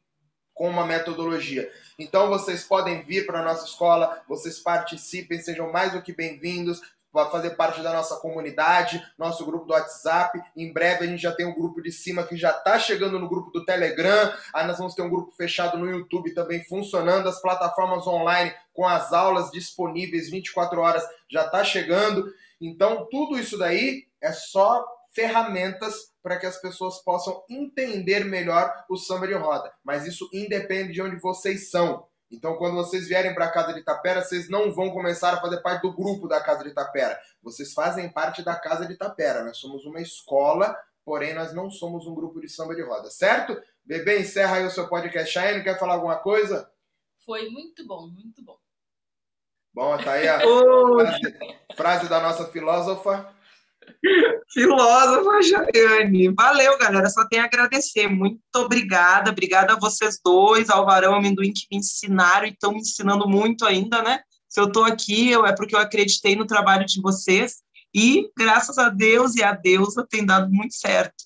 com uma metodologia. Então vocês podem vir para a nossa escola, vocês participem, sejam mais do que bem-vindos, para fazer parte da nossa comunidade, nosso grupo do WhatsApp. Em breve a gente já tem um grupo de cima que já está chegando no grupo do Telegram. Aí nós vamos ter um grupo fechado no YouTube também funcionando. As plataformas online com as aulas disponíveis 24 horas já está chegando. Então tudo isso daí é só ferramentas para que as pessoas possam entender melhor o samba de roda. Mas isso independe de onde vocês são. Então, quando vocês vierem para a Casa de Itapera, vocês não vão começar a fazer parte do grupo da Casa de Itapera. Vocês fazem parte da Casa de Itapera. Nós somos uma escola, porém nós não somos um grupo de samba de roda, certo? Bebê, encerra aí o seu podcast. Chayane, quer falar alguma coisa? Foi muito bom, muito bom. Bom, tá aí a (laughs) frase, frase da nossa filósofa. Filósofa Jaiane. Valeu, galera. Só tenho a agradecer. Muito obrigada. Obrigada a vocês dois, ao Varão Amendoim, que me ensinaram e estão me ensinando muito ainda, né? Se eu estou aqui, eu, é porque eu acreditei no trabalho de vocês. E, graças a Deus e a deusa, tem dado muito certo.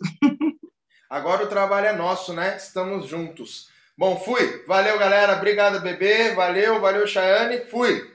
Agora o trabalho é nosso, né? Estamos juntos. Bom, fui. Valeu, galera. Obrigado, bebê. Valeu, valeu, Chayane. Fui.